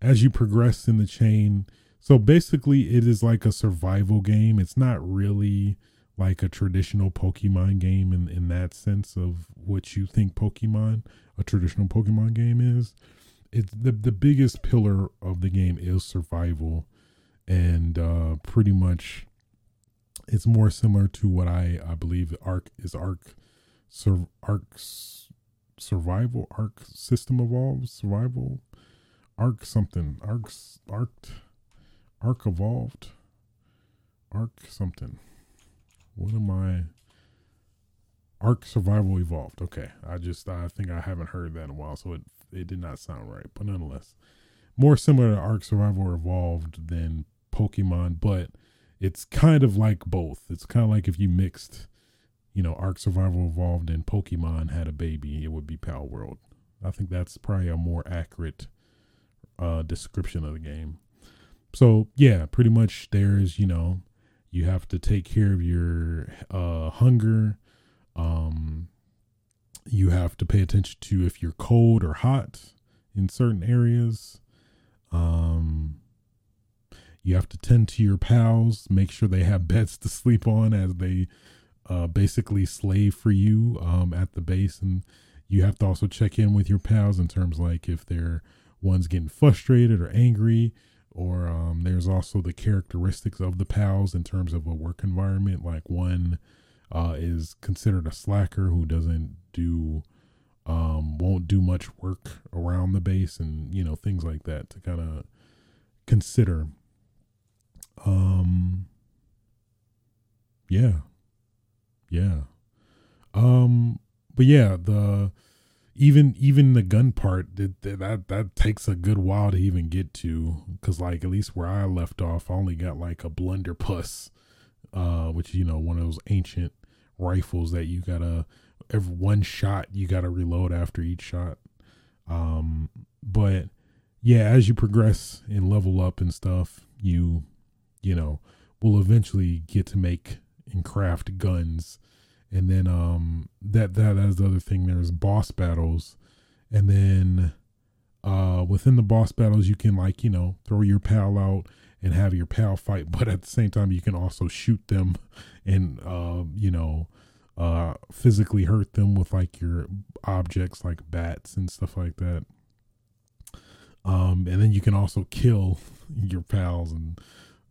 as you progress in the chain. So basically, it is like a survival game. It's not really like a traditional Pokemon game in, in that sense of what you think Pokemon, a traditional Pokemon game is it's the the biggest pillar of the game is survival, and uh, pretty much it's more similar to what I I believe Ark is Ark, sur, Ark's survival Ark system evolved survival, Ark something Ark's Ark, Ark evolved, Ark something. What am I? Ark Survival Evolved. Okay, I just I think I haven't heard that in a while, so it it did not sound right, but nonetheless, more similar to Ark Survival Evolved than Pokemon, but it's kind of like both. It's kind of like if you mixed, you know, Ark Survival Evolved and Pokemon had a baby, it would be Palworld. I think that's probably a more accurate uh, description of the game. So yeah, pretty much there's you know you have to take care of your uh, hunger. Um, you have to pay attention to if you're cold or hot in certain areas. Um, you have to tend to your pals, make sure they have beds to sleep on as they uh, basically slave for you um, at the base. And you have to also check in with your pals in terms like if they're one's getting frustrated or angry, or um, there's also the characteristics of the pals in terms of a work environment. Like one uh, is considered a slacker who doesn't do um, won't do much work around the base and you know things like that to kind of consider um yeah yeah um but yeah the even even the gun part that that that takes a good while to even get to because like at least where i left off i only got like a blunderbuss uh which you know one of those ancient rifles that you gotta every one shot you gotta reload after each shot. Um, but yeah, as you progress and level up and stuff, you you know will eventually get to make and craft guns, and then um that that that's the other thing. There's boss battles, and then uh within the boss battles you can like you know throw your pal out and have your pal fight, but at the same time you can also shoot them and uh, you know uh, physically hurt them with like your objects like bats and stuff like that. Um, and then you can also kill your pals and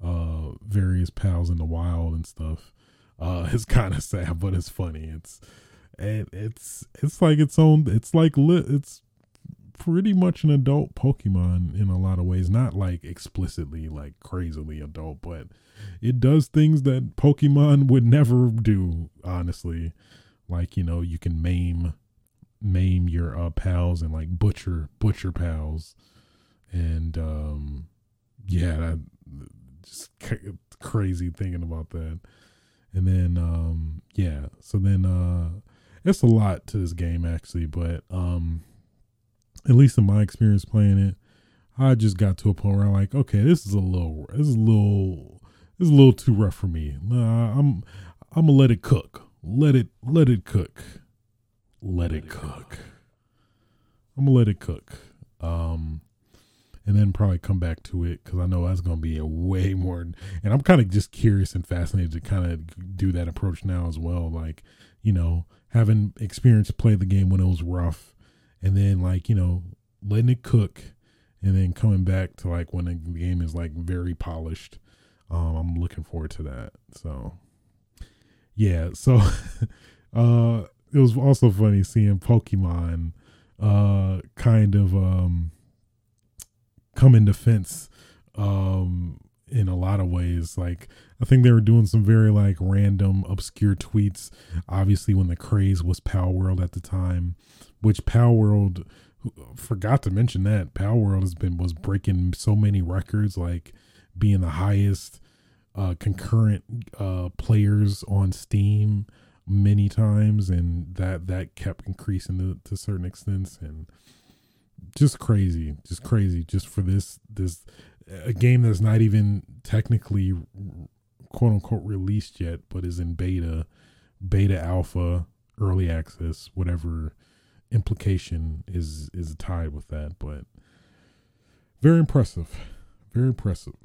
uh, various pals in the wild and stuff. Uh, it's kind of sad, but it's funny. It's and it's it's like its own. It's like lit. It's pretty much an adult Pokemon in a lot of ways. Not like explicitly like crazily adult, but it does things that Pokemon would never do, honestly. Like, you know, you can maim maim your uh, pals and like butcher butcher pals. And um yeah, that just crazy thinking about that. And then um yeah, so then uh it's a lot to this game actually, but um at least in my experience playing it, I just got to a point where I'm like, okay, this is a little, this is a little, this is a little too rough for me. I'm, I'm gonna let it cook. Let it, let it cook. Let it cook. I'm gonna let it cook. Um, and then probably come back to it because I know that's gonna be a way more. And I'm kind of just curious and fascinated to kind of do that approach now as well. Like, you know, having experience play the game when it was rough and then like you know letting it cook and then coming back to like when the game is like very polished Um, I'm looking forward to that. So, yeah. So, uh, it was also funny seeing Pokemon, uh, kind of um, come in defense, um, in a lot of ways. Like, I think they were doing some very like random, obscure tweets. Obviously, when the craze was Palworld at the time, which Palworld forgot to mention that Palworld has been was breaking so many records, like being the highest uh, concurrent uh, players on Steam many times, and that that kept increasing to, to certain extents, and just crazy, just crazy, just for this this a game that's not even technically quote unquote released yet, but is in beta, beta alpha, early access, whatever implication is is tied with that. But very impressive, very impressive.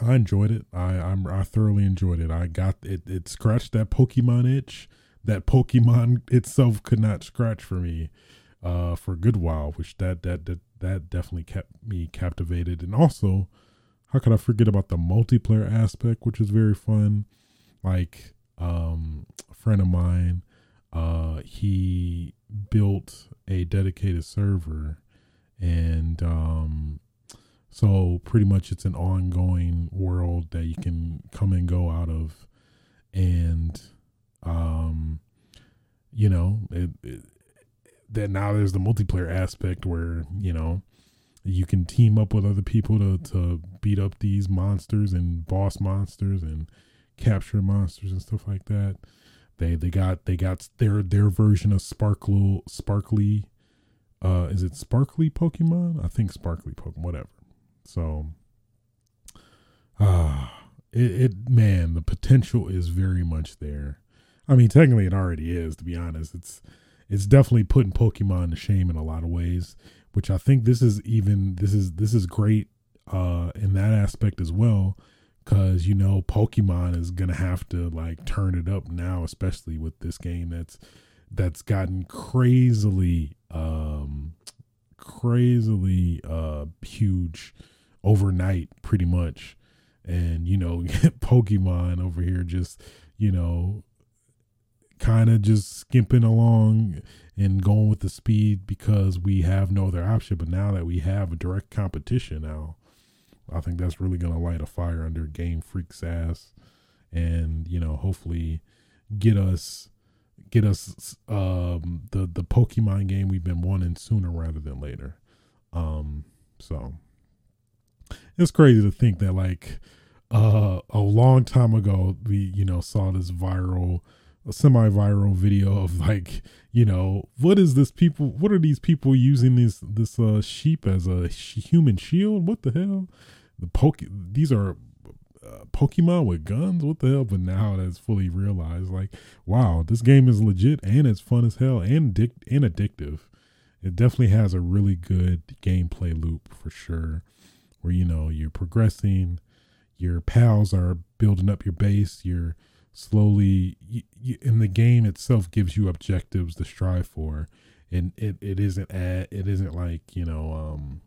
I enjoyed it. I I'm, I thoroughly enjoyed it. I got it. It scratched that Pokemon itch that Pokemon itself could not scratch for me uh, for a good while. Which that that that that definitely kept me captivated. And also, how could I forget about the multiplayer aspect, which is very fun. Like um, a friend of mine, uh, he built a dedicated server, and um, so pretty much it's an ongoing world that you can come and go out of, and um, you know, it, it, that now there's the multiplayer aspect where you know you can team up with other people to to beat up these monsters and boss monsters and capture monsters and stuff like that. They they got they got their their version of sparkle sparkly uh is it sparkly Pokemon? I think sparkly Pokemon, whatever. So ah uh, it, it man, the potential is very much there. I mean technically it already is, to be honest. It's it's definitely putting Pokemon to shame in a lot of ways, which I think this is even this is this is great uh in that aspect as well because you know Pokemon is gonna have to like turn it up now, especially with this game that's that's gotten crazily um crazily uh huge overnight pretty much. And you know pokemon over here just you know kind of just skimping along and going with the speed because we have no other option but now that we have a direct competition now I think that's really going to light a fire under Game Freak's ass, and you know, hopefully, get us get us um, the the Pokemon game we've been wanting sooner rather than later. Um, so it's crazy to think that like uh, a long time ago we you know saw this viral a semi-viral video of like you know what is this people what are these people using this this uh sheep as a human shield what the hell the poke these are uh, Pokemon with guns. What the hell? But now that's fully realized, like, wow, this game is legit and it's fun as hell and addic- and addictive. It definitely has a really good gameplay loop for sure, where you know you're progressing, your pals are building up your base, you're slowly, you, you, and the game itself gives you objectives to strive for, and it, it isn't at, it isn't like you know um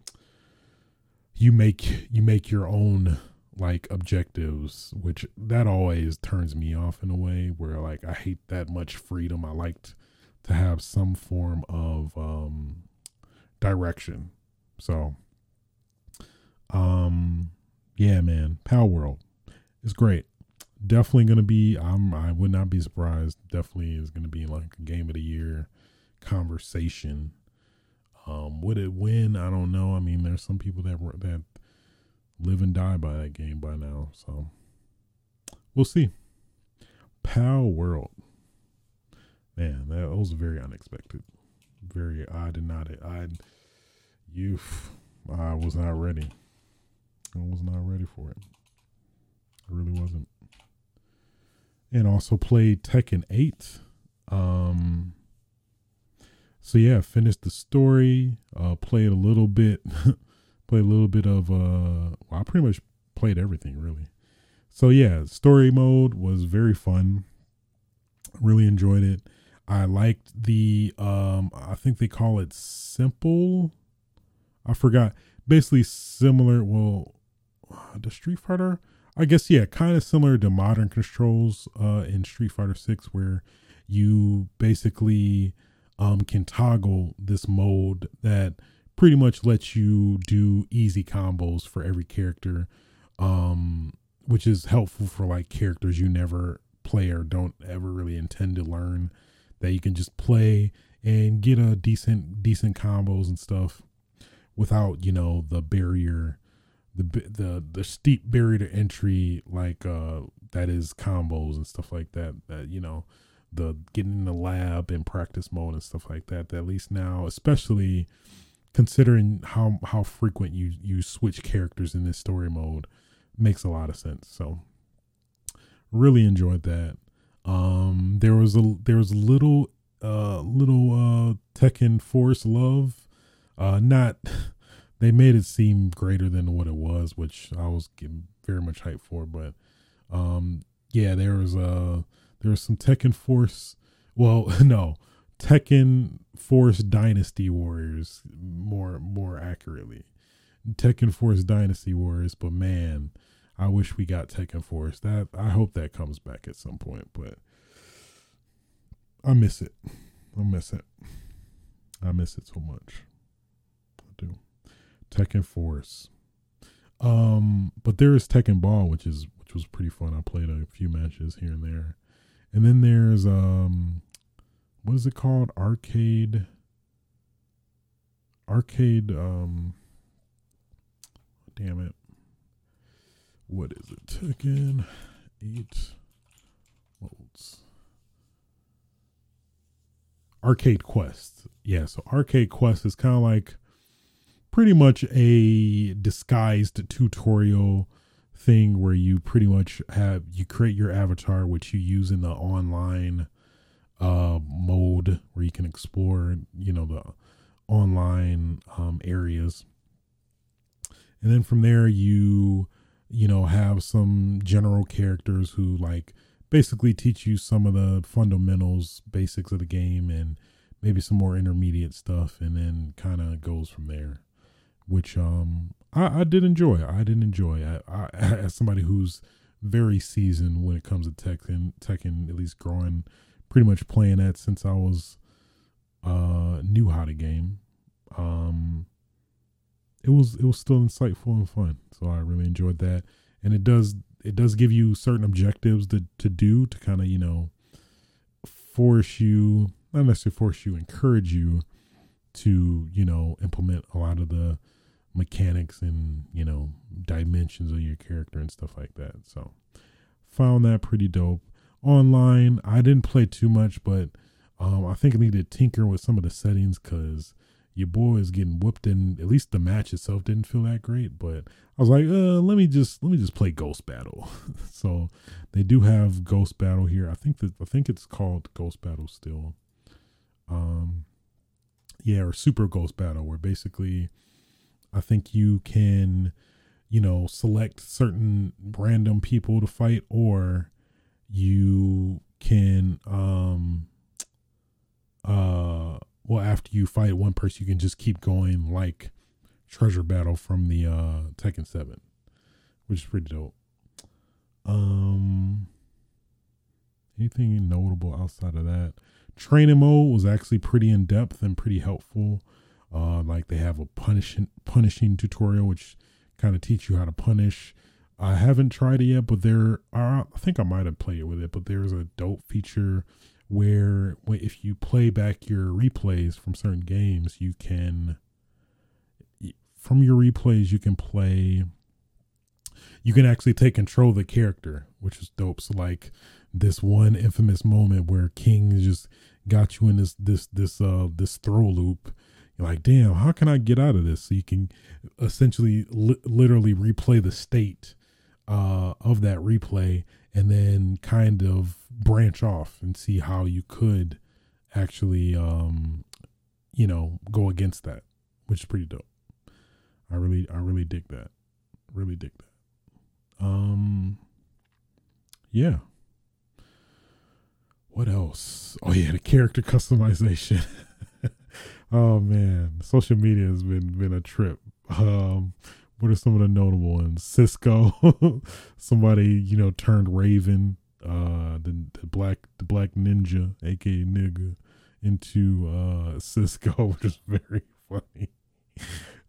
you make you make your own like objectives which that always turns me off in a way where like i hate that much freedom. I liked to have some form of um direction. So um yeah man. Palworld is great definitely gonna be i'm i would not be surprised definitely is gonna be like a game of the year conversation um, would it win? I don't know. I mean, there's some people that that live and die by that game by now, so we'll see. Palworld, man, that was very unexpected. Very, I did not. I, you, I was not ready. I was not ready for it. I really wasn't. And also played Tekken 8. Um, so yeah, finished the story. Uh, played a little bit, played a little bit of. Uh, well, I pretty much played everything really. So yeah, story mode was very fun. Really enjoyed it. I liked the. Um, I think they call it simple. I forgot. Basically similar. Well, uh, the Street Fighter. I guess yeah, kind of similar to modern controls uh, in Street Fighter Six, where you basically um, can toggle this mode that pretty much lets you do easy combos for every character, um, which is helpful for like characters you never play or don't ever really intend to learn. That you can just play and get a decent decent combos and stuff without you know the barrier the the the steep barrier to entry like uh that is combos and stuff like that that you know the getting in the lab and practice mode and stuff like that, that at least now especially considering how how frequent you you switch characters in this story mode makes a lot of sense. So really enjoyed that. Um there was a there was little uh little uh tekken force love uh not they made it seem greater than what it was which i was very much hyped for but um yeah there was a uh, there was some Tekken Force. Well, no, Tekken Force Dynasty Warriors more more accurately. Tekken Force Dynasty Warriors, but man, I wish we got Tekken Force. That I hope that comes back at some point, but I miss it. I miss it. I miss it so much. I do. Tekken Force. Um, but there is Tekken Ball, which is which was pretty fun. I played a few matches here and there. And then there's um what is it called? Arcade Arcade um damn it. What is it? Again, eight modes. Arcade Quest. Yeah, so Arcade Quest is kind of like pretty much a disguised tutorial thing where you pretty much have you create your avatar which you use in the online uh mode where you can explore you know the online um areas. And then from there you you know have some general characters who like basically teach you some of the fundamentals basics of the game and maybe some more intermediate stuff and then kind of goes from there which um I, I did enjoy. I did enjoy. I, I as somebody who's very seasoned when it comes to Tekken, Tekken at least growing, pretty much playing that since I was uh knew how to game. Um, it was it was still insightful and fun, so I really enjoyed that. And it does it does give you certain objectives to to do to kind of you know force you not necessarily force you encourage you to you know implement a lot of the mechanics and you know dimensions of your character and stuff like that. So found that pretty dope. Online, I didn't play too much, but um, I think I need to tinker with some of the settings because your boy is getting whooped and at least the match itself didn't feel that great. But I was like, uh, let me just let me just play Ghost Battle. so they do have Ghost Battle here. I think that I think it's called Ghost Battle still. Um, yeah, or Super Ghost Battle, where basically I think you can, you know, select certain random people to fight, or you can, um, uh, well, after you fight one person, you can just keep going like Treasure Battle from the uh Tekken Seven, which is pretty dope. Um, anything notable outside of that? Training mode was actually pretty in depth and pretty helpful. Uh, like they have a punishing punishing tutorial, which kind of teach you how to punish. I haven't tried it yet, but there are. I think I might have played with it, but there's a dope feature where if you play back your replays from certain games, you can from your replays you can play. You can actually take control of the character, which is dope. So like this one infamous moment where King just got you in this this this uh this throw loop you're like, damn, how can I get out of this? So you can essentially li- literally replay the state uh, of that replay and then kind of branch off and see how you could actually, um, you know, go against that, which is pretty dope. I really, I really dig that. Really dig that. Um, yeah. What else? Oh yeah, the character customization. oh man, social media has been been a trip. Um, what are some of the notable ones? Sisqo, somebody you know turned Raven, uh, the, the black the black ninja, aka nigga, into uh Sisqo, which is very funny.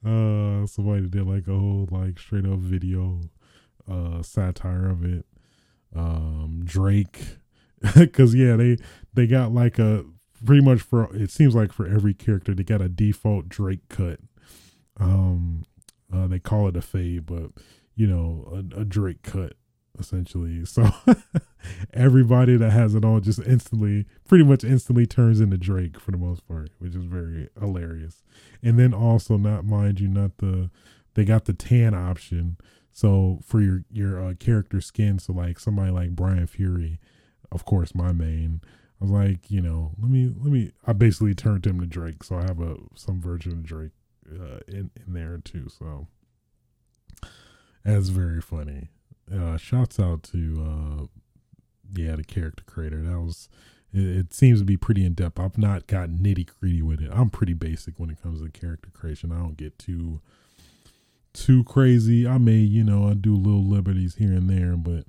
Uh, somebody did like a whole like straight up video, uh, satire of it. Um, Drake, because yeah, they they got like a pretty much for it seems like for every character they got a default Drake cut. Um, uh, they call it a fade, but you know, a, a Drake cut essentially. So everybody that has it all just instantly, pretty much instantly turns into Drake for the most part, which is very hilarious. And then also, not mind you, not the they got the tan option. So for your your uh, character skin, so like somebody like Bryan Fury, of course, my main. I was like, you know, let me let me. I basically turned him to Drake, so I have a some version of Drake uh, in in there too. So that's very funny. Uh, shouts out to uh, yeah the character creator. That was it, it seems to be pretty in depth. I've not gotten nitty gritty with it. I'm pretty basic when it comes to character creation. I don't get too too crazy. I may you know I do little liberties here and there, but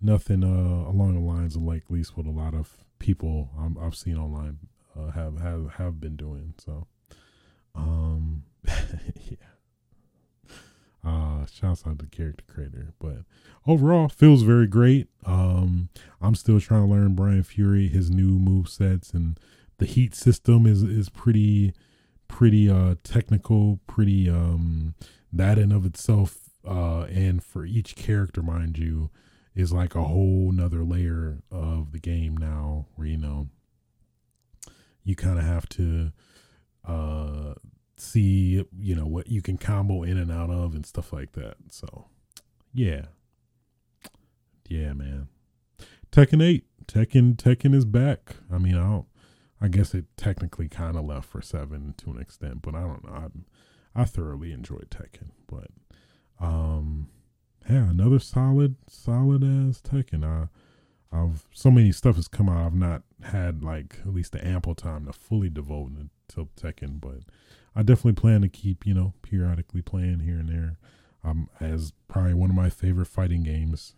nothing uh, along the lines of like least what a lot of people i have seen online uh, have have have been doing. So, um, yeah. Uh, shouts out to character creator, but overall feels very great. Um, I'm still trying to learn Bryan Fury, his new move sets, and the heat system is is pretty pretty uh technical, pretty um that in of itself. Uh, and for each character, mind you, is like a whole nother layer of the game now, where you know you kind of have to uh see you know what you can combo in and out of and stuff like that. So yeah. Yeah, man. Tekken 8. Tekken Tekken is back. I mean, I don't I guess it technically kind of left for 7 to an extent, but I don't know. I I thoroughly enjoyed Tekken, but um yeah, another solid solid ass Tekken. I I've so many stuff has come out. I've not had like at least the ample time to fully devote to Tekken, but I definitely plan to keep, you know, periodically playing here and there. Um, as probably one of my favorite fighting games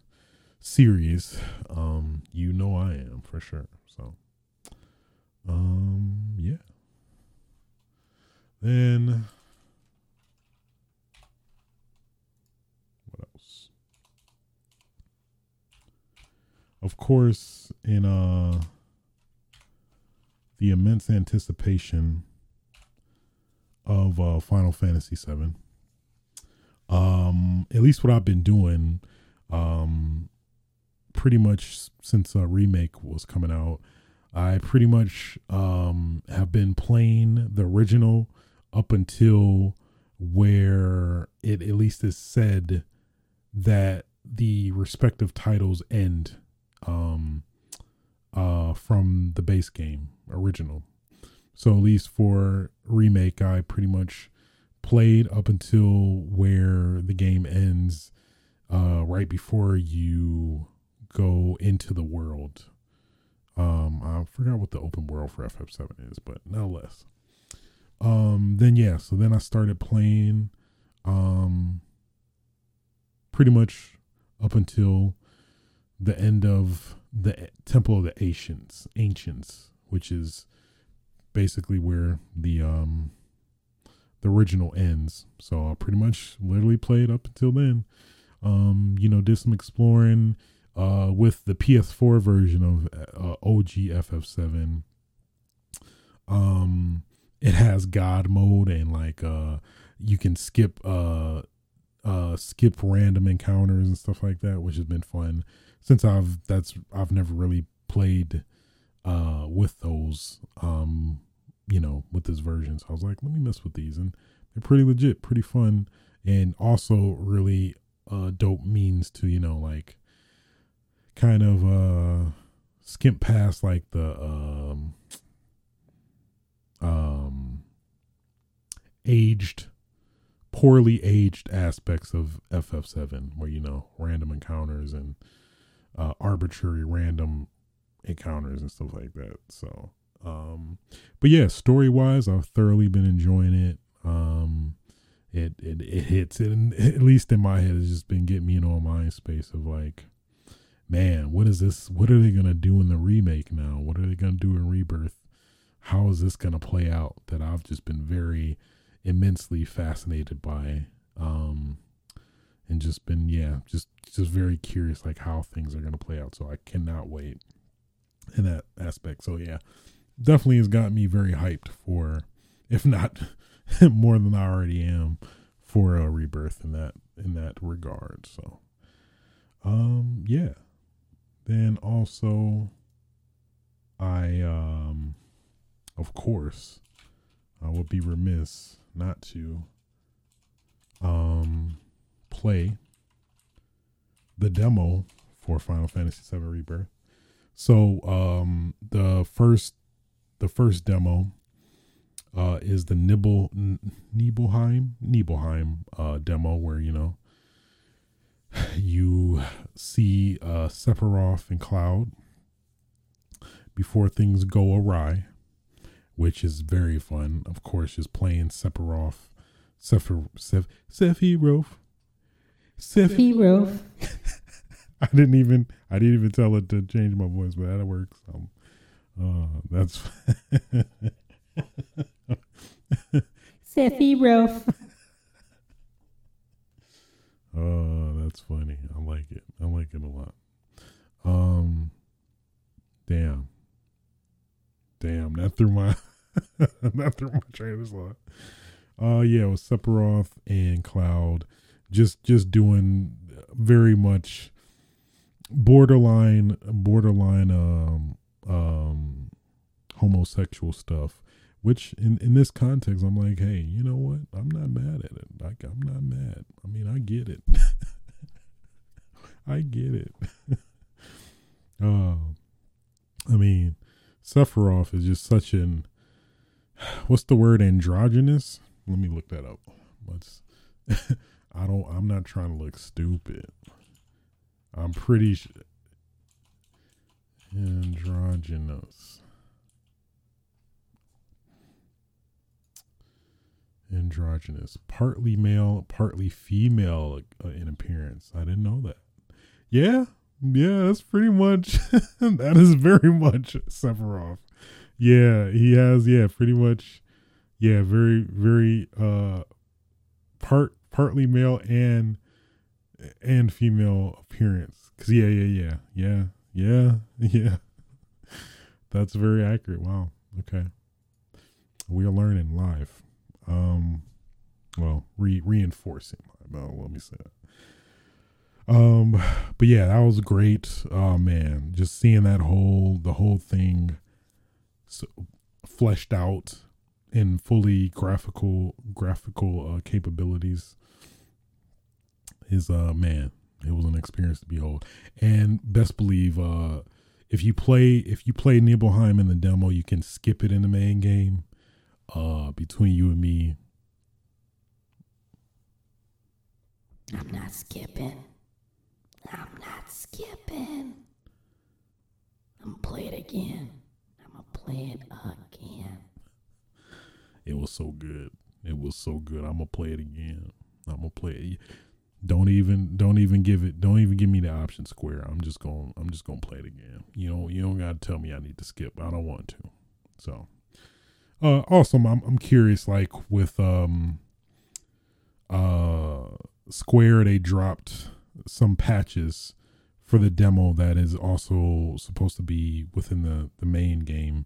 series. Um, you know I am for sure. So, um, yeah. Then Of course, in uh the immense anticipation of uh, Final Fantasy VII. Um, at least what I've been doing, um, pretty much since a remake was coming out, I pretty much um have been playing the original up until where it at least is said that the respective titles end um uh from the base game original so at least for remake, I pretty much played up until where the game ends, uh, right before you go into the world. Um, I forgot what the open world for FF7 is, but nonetheless. Um, then yeah, so then I started playing, um, pretty much up until the end of the Temple of the Ancients, Ancients, which is basically where the um the original ends. So I pretty much literally played up until then. Um, you know, did some exploring uh with the PS4 version of uh, OG FF7. Um it has god mode and like uh you can skip uh uh skip random encounters and stuff like that, which has been fun since I've that's I've never really played uh with those um you know, with this version. So I was like, let me mess with these. And they're pretty legit, pretty fun, and also really uh, dope means to, you know, like kind of uh, skimp past like the um, um, aged, poorly aged aspects of FF7, where, you know, random encounters and uh, arbitrary random encounters and stuff like that. So um, but yeah, story wise, I've thoroughly been enjoying it. Um, it it, it hits it. At least in my head, it's just been getting me in a mind space of like, man, what is this? What are they gonna do in the remake now? What are they gonna do in Rebirth? How is this gonna play out? That I've just been very immensely fascinated by. Um, and just been yeah, just just very curious like how things are gonna play out. So I cannot wait in that aspect. So yeah, definitely has got me very hyped for, if not more than I already am, for a rebirth in that in that regard. So, um, yeah. Then also, I um, of course, I would be remiss not to um play the demo for Final Fantasy VII Rebirth. So um the first the first demo uh is the Nibble Nibelheim Nibelheim uh demo where you know you see uh Sephiroth and Cloud before things go awry, which is very fun. Of course, just playing Sephiroth Sephiroth Sephiroth Sephiroth I didn't even I didn't even tell it to change my voice, but that works. Um, uh, that's Sephiroth. Oh, that's funny. I like it. I like it a lot. Um, damn, damn. That threw my that threw my train of thought. Uh, yeah, it was Sephiroth and Cloud, just just doing very much borderline borderline um um homosexual stuff which in in this context i'm like hey you know what? I'm not mad at it. Like i'm not mad. I mean i get it. I get it. Uh i mean sephiroth is just such an what's the word? Androgynous? Let me look that up. What's i don't i'm not trying to look stupid I'm pretty sure. Androgynous. Androgynous. Partly male, partly female uh, in appearance. I didn't know that. Yeah. Yeah, that's pretty much. that is very much Sephiroth. Yeah, he has. Yeah, pretty much. Yeah, very, very. uh Part partly male and and female appearance. Cause yeah, yeah, yeah, yeah, yeah, yeah. That's very accurate. Wow. Okay. We are learning live. Um, well, re- reinforcing. Oh, let me say that. Um, but yeah, that was great. Oh man, just seeing that whole the whole thing so fleshed out in fully graphical graphical uh, capabilities is uh man, it was an experience to behold. And best believe uh if you play if you play Nibelheim in the demo, you can skip it in the main game. Uh between you and me. I'm not skipping. I'm not skipping. I'm play it again. I'm gonna play it again. It was so good. It was so good. I'm gonna play it again. I'm gonna play it. Don't even don't even give it don't even give me the option square. I'm just going I'm just going to play the game. You know, you don't got to tell me I need to skip. I don't want to. So uh also I'm I'm curious like with um uh Square they dropped some patches for the demo that is also supposed to be within the the main game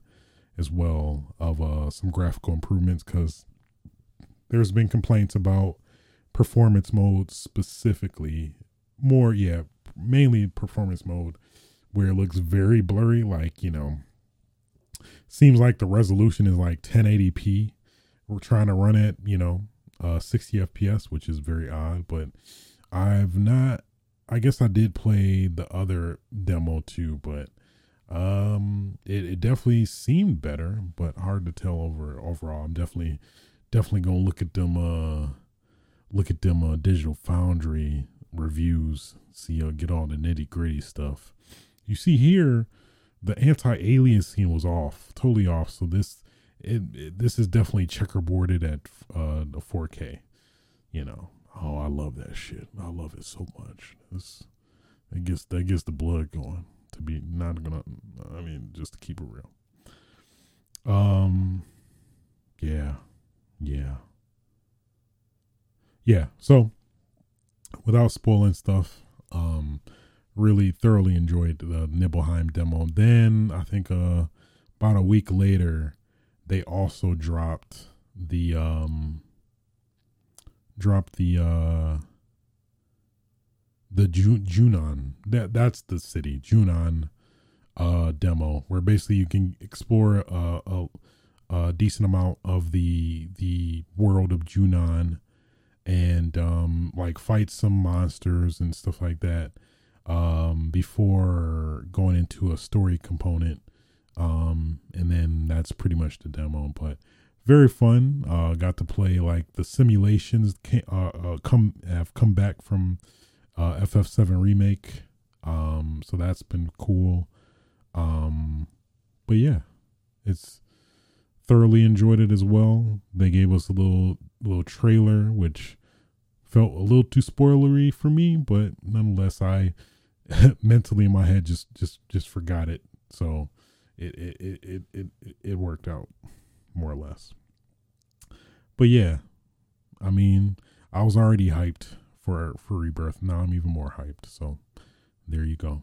as well of uh some graphical improvements cuz there's been complaints about performance mode specifically more yeah mainly performance mode where it looks very blurry like you know seems like the resolution is like 1080p we're trying to run it you know uh 60 fps which is very odd but i've not i guess i did play the other demo too but um it, it definitely seemed better but hard to tell over overall. I'm definitely definitely gonna look at them uh look at them uh, digital foundry reviews see uh, get all the nitty gritty stuff you see here the anti-aliasing was off totally off so this it, it, this is definitely checkerboarded at uh the 4k you know, oh, I love that shit. I love it so much. It's, it gets that gets the blood going. To be not gonna, I mean, just to keep it real. Um, yeah, yeah, yeah. So, without spoiling stuff, um, really thoroughly enjoyed the Nibelheim demo. Then I think uh about a week later, they also dropped the um dropped the uh the Ju- Junon that that's the city Junon uh demo where basically you can explore uh, a a decent amount of the the world of Junon and um like fight some monsters and stuff like that um before going into a story component um and then that's pretty much the demo but very fun. Uh got to play like the simulations can uh, uh come have come back from uh ff7 remake um so that's been cool. Um but yeah it's thoroughly enjoyed it as well. They gave us a little little trailer which felt a little too spoilery for me but nonetheless i mentally in my head just just just forgot it. So it it it it it, it worked out more or less. But yeah i mean i was already hyped for for rebirth. Now i'm even more hyped. So there you go.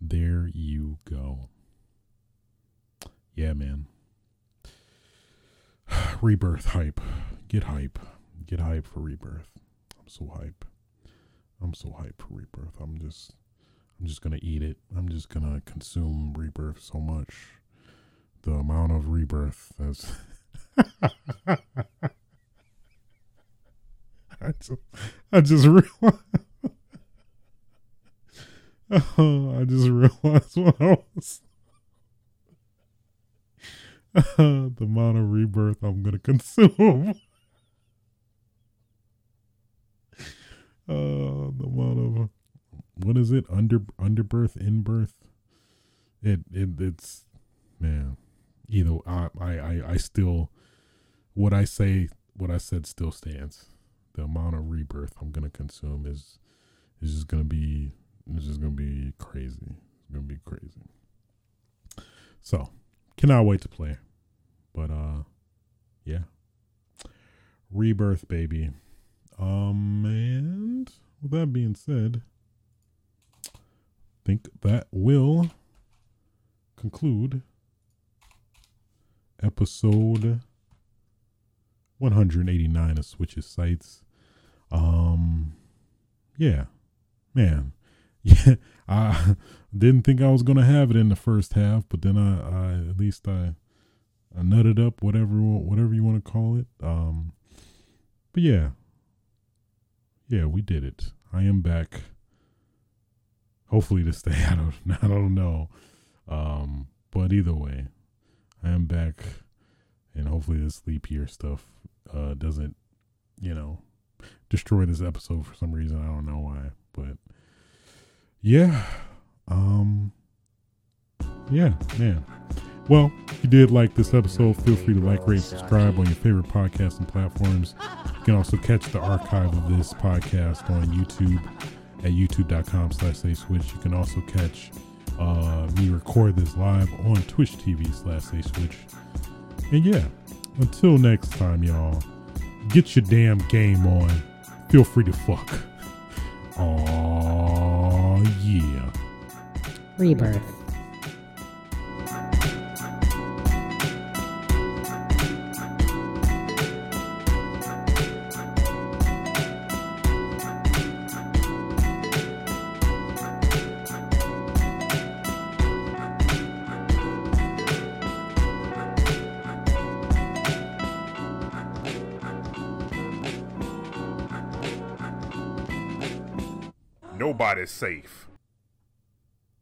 There you go. Yeah man rebirth hype. Get hype. Get hype for rebirth. I'm so hype. I'm so hype for rebirth. I'm just i'm just gonna eat it. I'm just gonna consume rebirth so much. The amount of rebirth that's I just, I just realized. Oh, I just realized what I was. the amount of rebirth I'm gonna consume. Uh, the amount of what is it? Under underbirth, in birth. It it it's man. Either I I I, I still what I say what I said still stands. The amount of rebirth I'm gonna consume is is just gonna be it's just gonna be crazy. It's gonna be crazy. So cannot wait to play. But uh yeah. Rebirth baby. Um and with that being said, I think that will conclude episode 189 of Switch's Sights. Um, yeah, man, yeah. I didn't think I was gonna have it in the first half, but then I, I at least I, I nutted up whatever whatever you want to call it. Um, but yeah, yeah, we did it. I am back. Hopefully to stay. I don't I don't know. Um, but either way, I am back, and hopefully this leap year stuff uh doesn't, you know, destroy this episode for some reason. I don't know why, but yeah, um, yeah, man. Well, if you did like this episode, feel free to like, rate, subscribe on your favorite podcasting platforms. You can also catch the archive of this podcast on YouTube at youtube.com slash say switch. You can also catch uh, me record this live on Twitch TV slash say switch. And yeah, until next time, y'all, get your damn game on. Feel free to fuck. Aw, yeah. Rebirth. Safe.